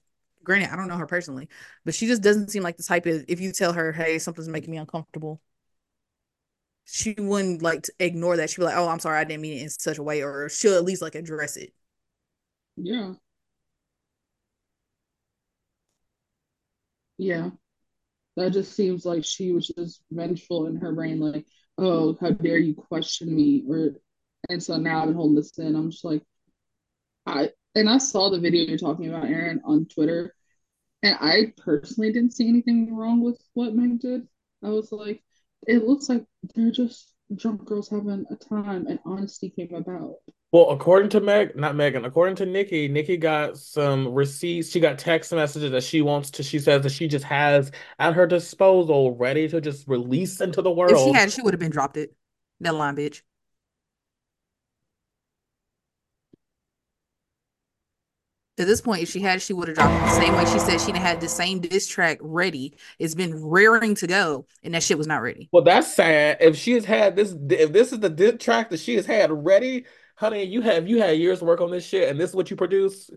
granted, I don't know her personally, but she just doesn't seem like the type of if you tell her, hey, something's making me uncomfortable, she wouldn't like to ignore that. She'd be like, oh, I'm sorry, I didn't mean it in such a way, or she'll at least like address it. Yeah. Yeah. That just seems like she was just vengeful in her brain, like, oh, how dare you question me? Or and so now I've been holding this in. I'm just like, I and I saw the video you're talking about, Erin, on Twitter, and I personally didn't see anything wrong with what Meg did. I was like, it looks like they're just drunk girls having a time, and honesty came about. Well, according to Meg, not Megan, according to Nicki, Nicki got some receipts. She got text messages that she wants to, she says that she just has at her disposal, ready to just release into the world. If she had, she would have been dropped it. That line, bitch. At this point, if she had, she would have dropped it. The same way she said she had the same diss track ready. It's been rearing to go, and that shit was not ready. Well, that's sad. If she has had this, if this is the diss track that she has had ready, honey, you have you had years to work on this shit, and this is what you produce.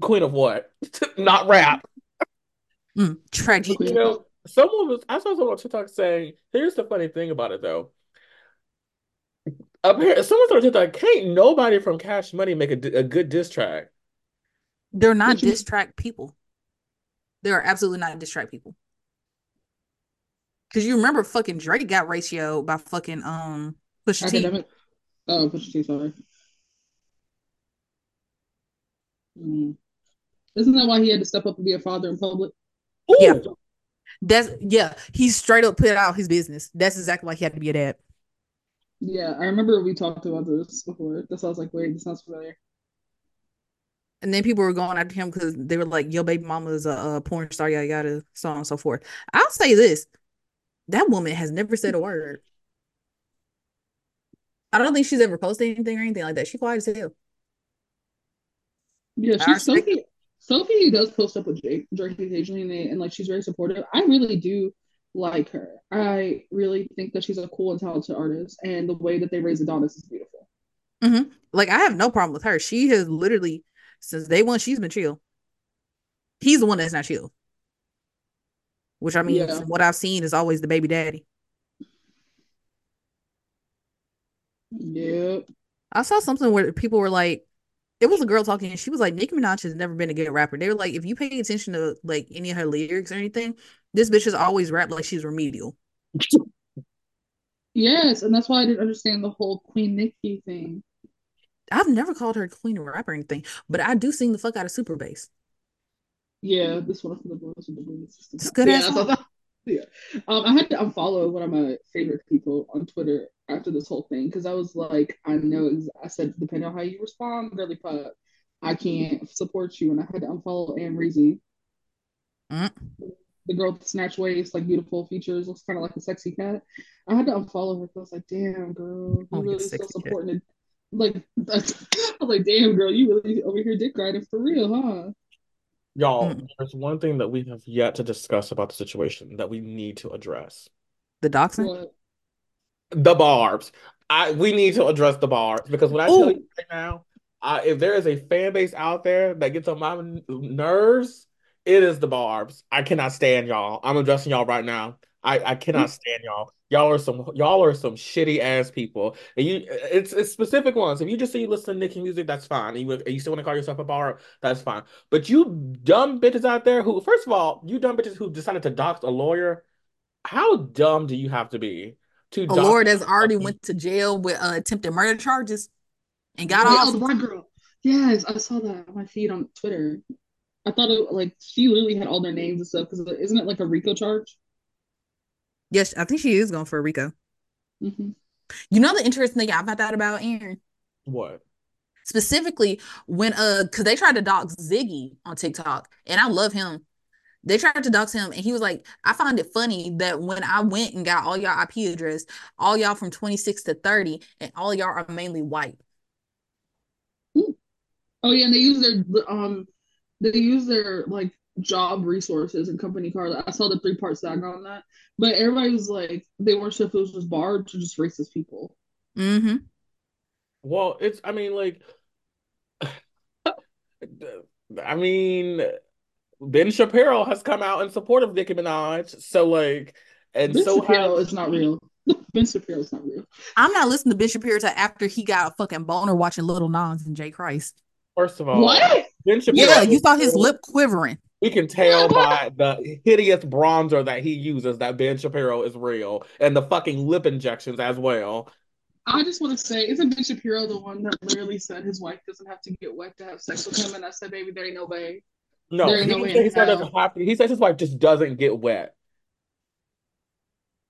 Queen of what? Not rap. Mm, tragic. You know, someone was I saw someone on TikTok saying, here's the funny thing about it though. Apparently, someone on TikTok, can't nobody from Cash Money make a, a good diss track. They're not diss track people. They are absolutely not diss track people. Cause you remember fucking Drake got ratio by fucking um Pusha T. Oh, Pusha T. Sorry. Mm. Isn't that why he had to step up and be a father in public? Ooh. Yeah. That's yeah. He straight up put out his business. That's exactly why he had to be a dad. Yeah, I remember we talked about this before. That sounds like wait, this sounds familiar. And then people were going after him because they were like, "Your baby mama is a, a porn star, yada yada, so on and so forth." I'll say this: that woman has never said a word. I don't think she's ever posted anything or anything like that. She quiet as hell. Yeah, she's Sophie. Sophie does post up with Jake, Drake occasionally, and, they, and like she's very supportive. I really do like her. I really think that she's a cool and talented artist, and the way that they raise Adonis is beautiful. Mm-hmm. Like I have no problem with her. She has literally since day one she's been chill. He's the one that's not chill. Which I mean, Yeah. from what I've seen, is always the baby daddy. Yep. I saw something where people were like, it was a girl talking, and she was like, Nicki Minaj has never been a good rapper. They were like, if you pay attention to like any of her lyrics or anything, this bitch has always rapped like she's remedial. Yes, and that's why I didn't understand the whole Queen Nicki thing. I've never called her queen of rap or anything, but I do sing the fuck out of super bass. Yeah, this one for the boys with the boys. It's good yeah, ass yeah. Um, I had to unfollow one of my favorite people on Twitter after this whole thing because I was like, I know, I said, depending on how you respond, really, but I can't support you, and I had to unfollow Anne Reezy, Mm. The girl with the snatch waist, like beautiful features, looks kind of like a sexy cat. I had to unfollow her because I was like, damn, girl, you Oh, you really still sexy supporting it. Like, I was like, damn, girl, you really over here dick riding for real, huh? Y'all, Mm. there's one thing that we have yet to discuss about the situation that we need to address. The doxing. What? The barbs. I we need to address the barbs because when I tell you right now, I, if there is a fan base out there that gets on my nerves, it is the barbs. I cannot stand y'all. I'm addressing y'all right now. I, I cannot stand y'all. Y'all are some y'all are some shitty ass people. And you it's it's specific ones. If you just say you listen to Nicki music, that's fine. And you, and you still want to call yourself a barb, that's fine. But you dumb bitches out there who first of all, you dumb bitches who decided to dox a lawyer, how dumb do you have to be to A dox lawyer that's already fucking- went to jail with uh, attempted murder charges and got Wait, oh, the black girl. Yes, I saw that on my feed on Twitter. I thought it like she literally had all their names and stuff because isn't it like a RICO charge? Yes, I think she is going for a RICO. hmm You know the interesting thing I found out about Erin what? specifically when uh because they tried to dox Ziggy on TikTok and I love him. They tried to dox him and he was like, I find it funny that when I went and got all y'all IP address, all y'all from 26 to 30, and all y'all are mainly white. Oh yeah, and they use their um they use their like job resources and company card. I saw the three part saga on that, but everybody was like they weren't sure if it was just barbs to just racist people. Mm-hmm. Well, it's I mean like I mean Ben Shapiro has come out in support of Nicki Minaj. So like and Ben so Shapiro has is not real. Ben Shapiro is not real. I'm not listening to Ben Shapiro till after he got a fucking boner watching Lil Nas and J Christ. first of all What? Ben Shapiro Yeah, you saw his lip quivering. We can tell by the hideous bronzer that he uses that Ben Shapiro is real and the fucking lip injections as well. I just want to say, isn't Ben Shapiro the one that literally said his wife doesn't have to get wet to have sex with him? And I said, baby, there ain't no way. No, There he ain't no didn't way say in his wife hell. doesn't have to. He says his wife just doesn't get wet.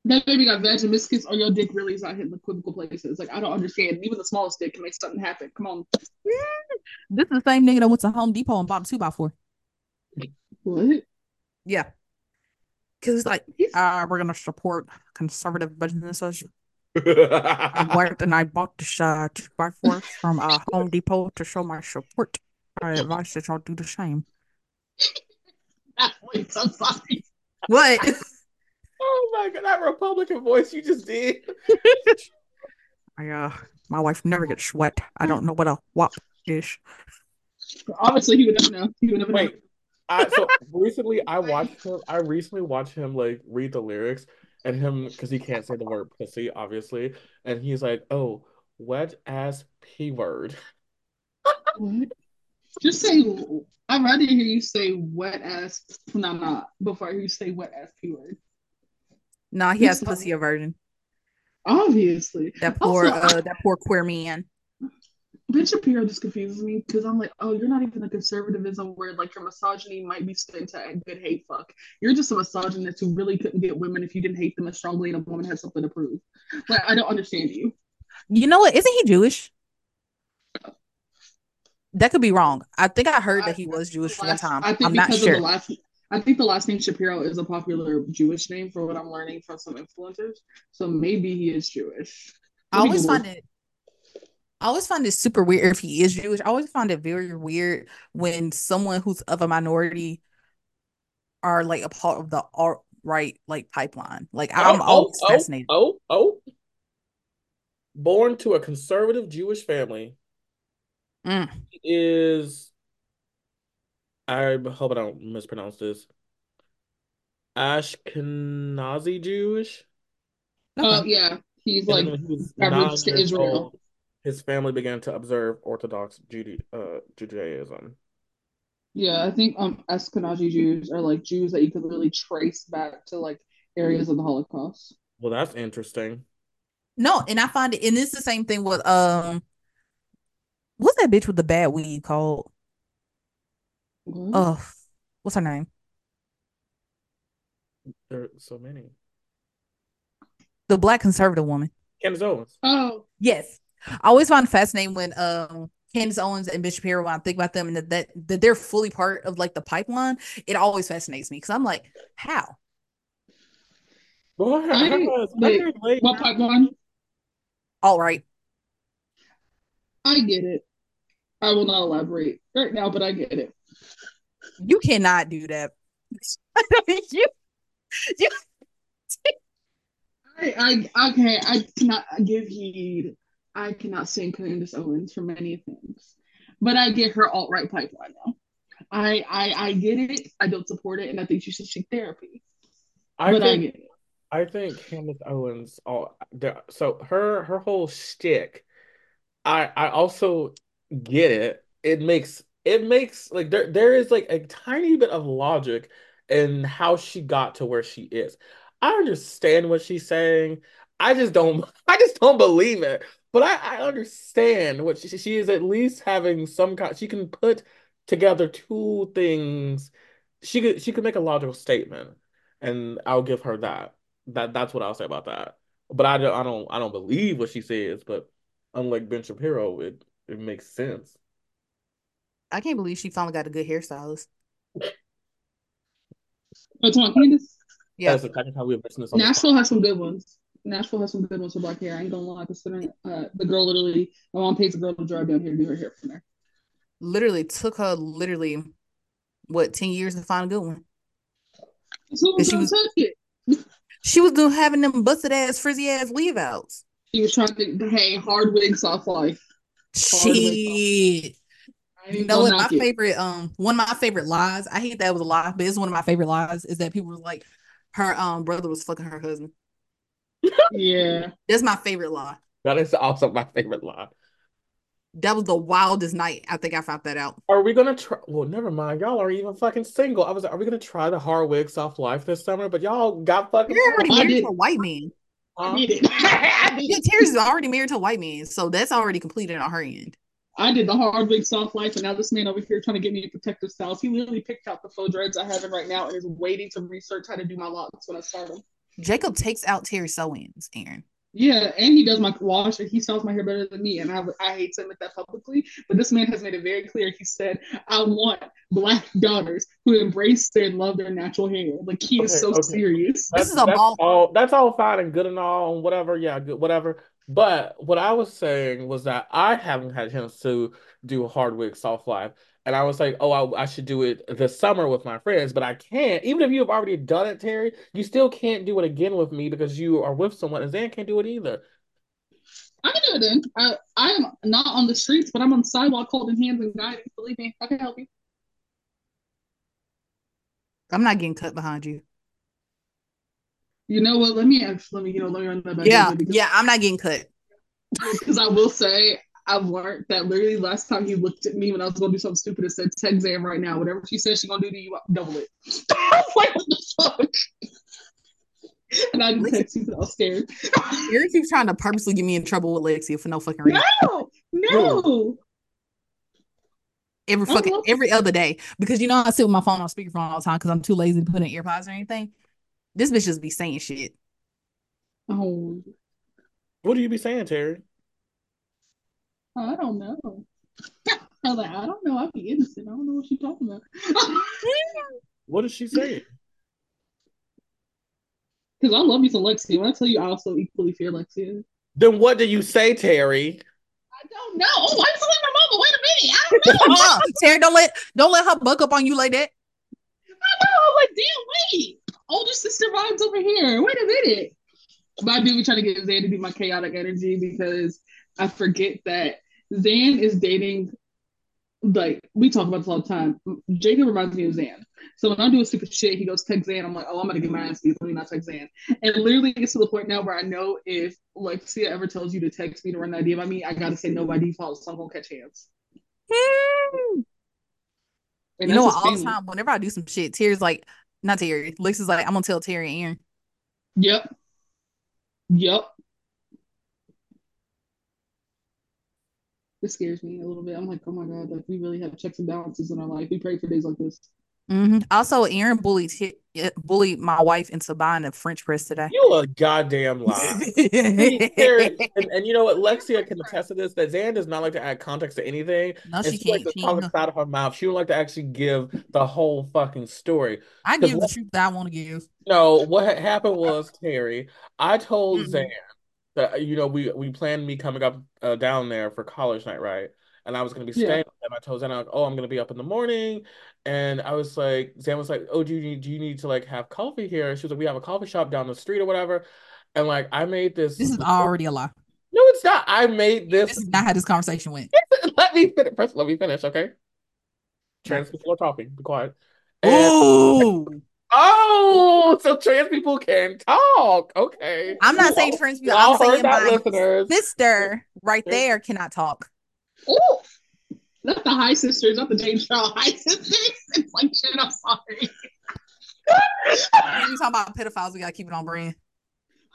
That baby got vaginismus, or your dick really is not hitting the critical places. Like I don't understand. Even the smallest dick can make something happen. Come on. This is the same nigga that went to Home Depot and bought a two by four. What? Yeah. Cause it's like, He's- uh, we're gonna support conservative businesses. I went and I bought this uh, two by four from uh, Home Depot to show my support. I advise that y'all do the same. Wait, so sorry. What? oh my god, that Republican voice you just did. I uh, my wife never gets wet. I don't know what a wop is. Obviously, he would never know. He would never Wait, know. I so recently I watched him. I recently watched him like read the lyrics and him because he can't say the word pussy, obviously, and he's like, "Oh, wet ass p word." Just say. I'd rather hear you say wet ass. No, no. Before I hear you say wet ass p word. Nah, he has pussy aversion. Obviously. That poor, Also, uh, that poor queer man. Ben Shapiro just confuses me because I'm like, oh, you're not even a conservatism where like your misogyny might be spent to a good hate fuck. You're just a misogynist who really couldn't get women if you didn't hate them as strongly and a woman had something to prove. Like, I don't understand you. You know what? Isn't he Jewish? That could be wrong. I think I heard that he was Jewish one Last- time. I think I'm not because sure. of the last. I think the last name Shapiro is a popular Jewish name for what I'm learning from some influencers. So maybe he is Jewish. I Let me always find it. I always find it super weird if he is Jewish. I always find it very weird when someone who's of a minority are like a part of the alt right like pipeline. Like I'm oh, always oh, fascinated. Oh, oh, born to a conservative Jewish family, Mm. he is. I hope I don't mispronounce this. Ashkenazi Jewish. Oh Okay. yeah, he's And like then he was got nine roots to Israel. old, his family began to observe Orthodox Jude uh, Judaism. Yeah, I think um Ashkenazi Jews are like Jews that you could literally trace back to like areas of the Holocaust. Well, that's interesting. No, and I find it, and it's the same thing with um, what's that bitch with the bad weed called? What? Oh, what's her name? There are so many. The black conservative woman. Candace Owens. Oh, Yes. I always find it fascinating when um Candace Owens and Bishop Shapiro, when I think about them and that, that that they're fully part of like the pipeline, it always fascinates me because I'm like, how? Boy, I- I, wait, I, wait. what pipeline? All right. I get it. I will not elaborate right now, but I get it. You cannot do that. you, you, I, I okay, I cannot give heed. I cannot sing Candace Owens for many things, but I get her alt right pipeline now. I, I I get it. I don't support it, and I think she should seek therapy. I but I think get it. I think Candace Owens, All so her her whole shtick, I I also get it. It makes it makes like there there is like a tiny bit of logic in how she got to where she is. I understand what she's saying. I just don't I just don't believe it. But I, I understand what she she is at least having some kind she can put together two things. She could she could make a logical statement, and I'll give her that. That that's what I'll say about that. But I don't I don't I don't believe what she says, but unlike Ben Shapiro, it it makes sense. I can't believe she finally got a good hairstylist. What's on Candace? Yeah. That's the second time we've this Nashville has some good ones. Nashville has some good ones for black hair. I ain't gonna lie, considering uh, the girl literally, my mom pays the girl to drive down here to do her hair from there. Literally took her literally what 10 years to find a good one. So she she was- She was doing having them busted ass, frizzy ass leave outs. She was trying to, hey, hard wig, soft life. Hard wig, Shit. I You know what? My it. favorite, um, one of my favorite lies. I hate that it was a lie, but it's one of my favorite lies is that people were like, her um brother was fucking her husband. Yeah. That's my favorite lie. That is also my favorite lie. That was the wildest night. I think I found that out. Are we gonna try? Well, never mind. Y'all are even fucking single. I was like, are we gonna try the hard wig soft life this summer? But y'all got fucking. You're already I married did. to a white man. I Huh? did it. I Yeah, did, Terrie's is already married to a white man, so that's already completed on her end. I did the hard wig, soft life, and now this man over here trying to get me a protective styles. He literally picked out the faux dreads I have in right now and is waiting to research how to do my locks when I start them. Jacob takes out Terrie sew-ins, Erin. Yeah, and he does my wash and he styles my hair better than me. And I, I hate to admit that publicly, but this man has made it very clear. He said, I want black daughters who embrace their and love their natural hair. Like he is so okay. This serious. That's, is a that's ball- all. That's all fine and good and all and whatever. Yeah, good, whatever. But what I was saying was that I haven't had a chance to do hard wig soft life, and I was like, oh, I, I should do it this summer with my friends, but I can't. Even if you have already done it, Terrie, you still can't do it again with me because you are with someone, and Zan can't do it either. I can do it then. I I am not on the streets, but I'm on the sidewalk holding hands and guiding. Believe me, I can help you. I'm not getting cut behind you. You know what? Let me ask. Let me you know. Let me run that back. Yeah, yeah. I'm not getting cut. Because I will say, I've learned that literally last time he looked at me when I was going to do something stupid and said, "Text Zam right now. Whatever she says she's gonna do to you, double it." I was like, "What the fuck?" And I didn't text you because I was scared. Eric keeps trying to purposely get me in trouble with Lexia for no fucking reason. No, no. Every fucking every other day because you know I sit with my phone on speakerphone all the time because I'm too lazy to put in earpods or anything. This bitch just be saying shit. Oh, What do you be saying, Terrie? Oh, I don't know. I was like, I don't know. I'd be innocent. I don't know what she's talking about. what is she saying? Because I love me some Lexi. When I tell you, I also equally fear Lexi. Then what did you say, Terrie? I don't know. Oh, I'm telling my mama. Wait a minute. I don't know. Uh-uh. Don't let don't let her buck up on you like that. I know. I'm like, damn, wait. Oh, Older sister vibes over here. Wait a minute. But I do be trying to get Zan to do my chaotic energy because I forget that Zan is dating. Like we talk about this all the time. Jacob reminds me of Zan. So when I do a stupid shit, he goes text Zan. I'm like, oh, I'm gonna get my ass beat. Let me not text Zan. And literally, it gets to the point now where I know if Lexia ever tells you to text me to run an idea by me, I gotta say no by default, so I'm gonna catch hands. Hmm. And you know that's what? just All the time, whenever I do some shit, Tears like, not Terrie. Lex is like, I'm gonna tell Terrie and Erin. Yep. Yep. This scares me a little bit. I'm like, oh my God, like we really have checks and balances in our life. We pray for days like this. Hmm Also, Erin bullied hi- bullied my wife into buying a French press today. You a goddamn lie. See, and, and you know what? Lexia can attest to this that Zan does not like to add context to anything. no, she she can't. to She talk out of her mouth. She don't like to actually give the whole fucking story. I give the what- truth that I want to give. No, what happened was, Terrie, I told Mhm. Zan that you know we we planned me coming up uh, down there for college night, right? And I was gonna be Yeah. staying with them. I told Zan, like, oh, I'm gonna be up in the morning, and I was like, Sam was like, oh, do you need do you need to like have coffee here? And she was like, we have a coffee shop down the street or whatever. And like, I made this. This is already a lie. No, it's not. I made This this. is not how this conversation went. Let me finish. First, let me finish, okay? Trans people are talking. Be quiet. And- Ooh, oh, so trans people can talk. Okay. I'm not saying trans people. I'm saying my listeners. sister right there cannot talk. Oh, not the high sisters, not the James Charles high sisters. It's like shit. I'm sorry. When we talking about pedophiles, we gotta keep it on brand.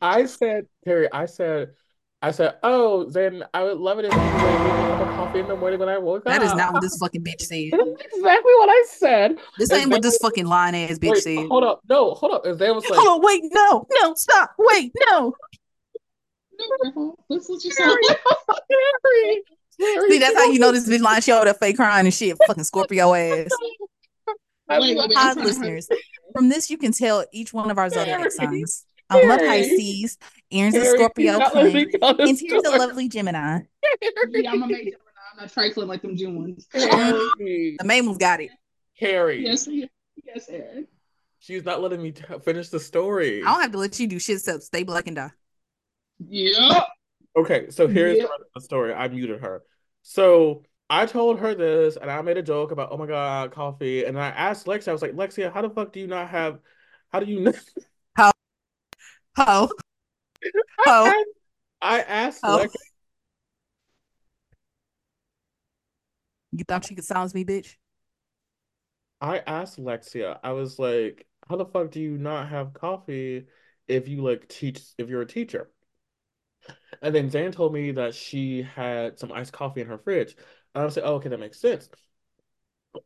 I said, Terrie, I said, I said, oh, then I would love it if you would give me a cup of coffee in the morning when I woke That up. That is not what this fucking bitch said. That's exactly what I said. This ain't what this fucking lying ass bitch Wait, said. hold up. No, hold up. And Zan was like, Hold on, wait, no, no, stop, wait, no. No, That's what you said. Terrie, Terrie, See, that's how you know this bitch lying. She over there fake crying and shit. Fucking Scorpio ass. I Wait, love wait, Hi, I'm trying to listeners. From this, you can tell each one of our zodiac signs. I'm love Pisces. Erin's a Scorpio not let me twin. And Tier's a lovely Gemini. Yeah, I'm a major. I'm not trifling like them June ones. The main one's got it. Carrie, Yes, yes, Erin. she's not letting me t- finish the story. I don't have to let you do shit except stay black and die. Yep. Okay, so here's Yeah. the rest of the story. I muted her. So I told her this, and I made a joke about, oh my God, coffee. And I asked Lexia, I was like, Lexia, how the fuck do you not have, how do you not? How? How? Ho. asked, I asked Ho. Lexia, You thought she could silence me, bitch? I asked Lexia, I was like, how the fuck do you not have coffee if you like teach, if you're a teacher? And then Zan told me that she had some iced coffee in her fridge. And I like, oh, okay, that makes sense.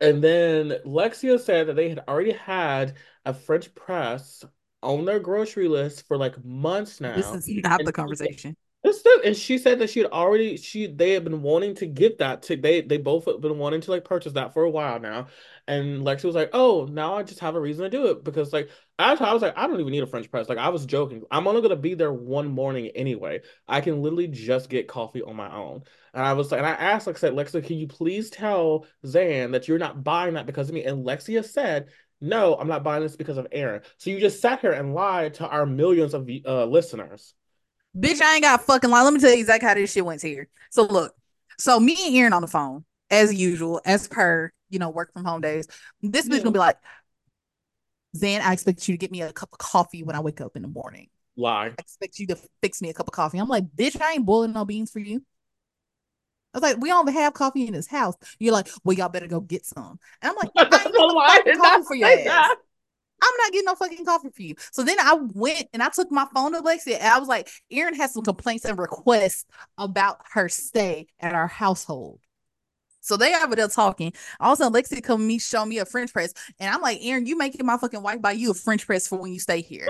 And then Lexia said that they had already had a French press on their grocery list for like months now. This is not And the conversation. This is- and she said that she had already she they had been wanting to get that to they they both have been wanting to like purchase that for a while now. And Lexi was like, "Oh, now I just have a reason to do it because like I, was like, I don't even need a French press. Like I was joking. I'm only gonna be there one morning anyway. I can literally just get coffee on my own." And I was like, and I asked, like said, Lexia, can you please tell Zan that you're not buying that because of me? And Lexia said, "No, I'm not buying this because of Erin." So you just sat here and lied to our millions of uh, listeners. Bitch, I ain't got fucking lie. Let me tell you exactly how this shit went here. So look, so me and Erin on the phone, as usual, as per, you know, work from home days. This bitch gonna be like, Zan, I expect you to get me a cup of coffee when I wake up in the morning. Lie. I expect you to fix me a cup of coffee. I'm like, bitch, I ain't boiling no beans for you. I was like, we don't have coffee in this house. You're like, well, y'all better go get some. And I'm like, I ain't no coffee for your ass. that. I'm not getting no fucking coffee for you. So then I went and I took my phone to Lexi and I was like, Erin has some complaints and requests about her stay at our household. So they over there talking. All of a sudden, Lexi come me show me a French press, and I'm like, Erin, you making my fucking wife buy you a French press for when you stay here.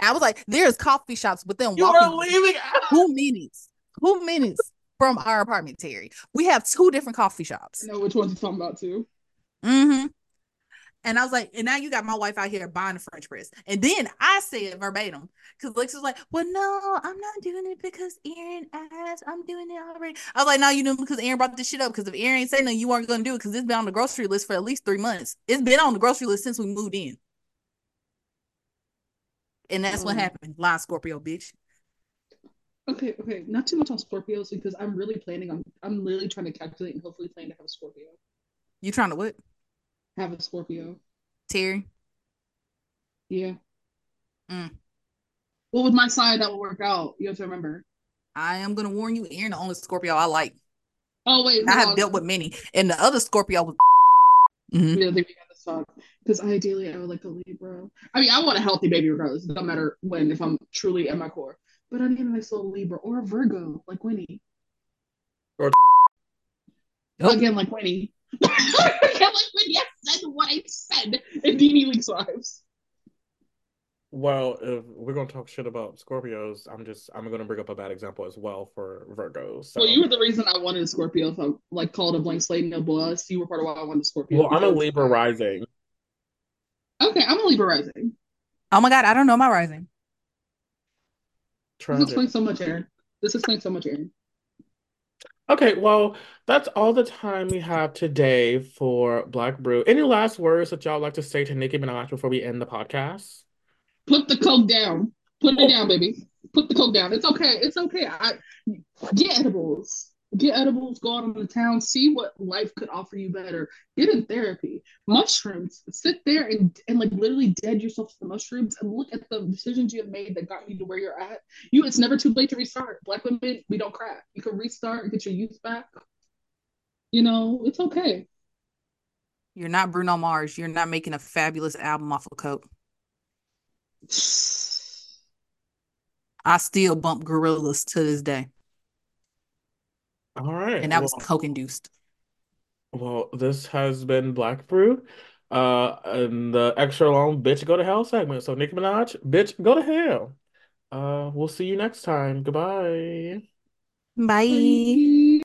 I was like, there's coffee shops within You are walking leaving out. two minutes, two minutes from our apartment, Terrie. We have two different coffee shops. I know which ones you're talking about too. Mm-hmm. And I was like, and now you got my wife out here buying a French press. And then I said verbatim, because Lex was like, well, no, I'm not doing it because Erin asked. I'm doing it already. I was like, no, you know, because Erin brought this shit up. Because if Erin ain't saying no, you weren't going to do it because it's been on the grocery list for at least three months. It's been on the grocery list since we moved in. And that's what Oh. happened. Line Scorpio, bitch. Okay, okay, not too much on Scorpios because I'm really planning on. I'm literally trying to calculate and hopefully plan to have a Scorpio. You trying to what? Have a Scorpio. Terrie? Yeah. Mm. Well, with my sign, that will work out. You have to remember. I am going to warn you, Erin, the only Scorpio I like. Oh wait, I have on. dealt with many. And the other Scorpio was. Mhm. Yeah, I think got this talk because ideally I would like a Libra. I mean, I want a healthy baby regardless. It doesn't matter when if I'm truly at my core. But I need a nice little Libra or a Virgo like Winnie. Nope. Again, like Winnie. Again, like Winnie. Said what I said in Deanie Leaks Wives. Well, if we're gonna talk shit about Scorpios, I'm just I'm gonna bring up a bad example as well for Virgos. So. Well, you were the reason I wanted a Scorpio. If I like called a blank slate no blast, you were part of why I wanted a Scorpio. Well, I'm a because- Libra rising. Okay, I'm a Libra rising. Oh my God, I don't know my rising. This explains so much, Erin. This explains so much, Erin. Okay, well, that's all the time we have today for Black Brew. Any last words that y'all like to say to Nicki Minaj before we end the podcast? Put the coke down. Put it down, baby. Put the coke down. It's okay. It's okay. I get edibles. Get edibles. Go out on the town. See what life could offer you better. Get in therapy. Mushrooms. Sit there and and like literally dead yourself to the mushrooms and look at the decisions you have made that got you to where you're at. You. It's never too late to restart. Black women, we don't crack. You can restart and get your youth back. You know, it's okay. You're not Bruno Mars. You're not making a fabulous album off of coke. I still bump gorillas to this day, All right. and that was coke induced. well, this has been Black Brew. Uh, and the extra long bitch go to hell segment. So Nicki Minaj, bitch, go to hell. Uh, we'll see you next time. Goodbye. Bye. Thank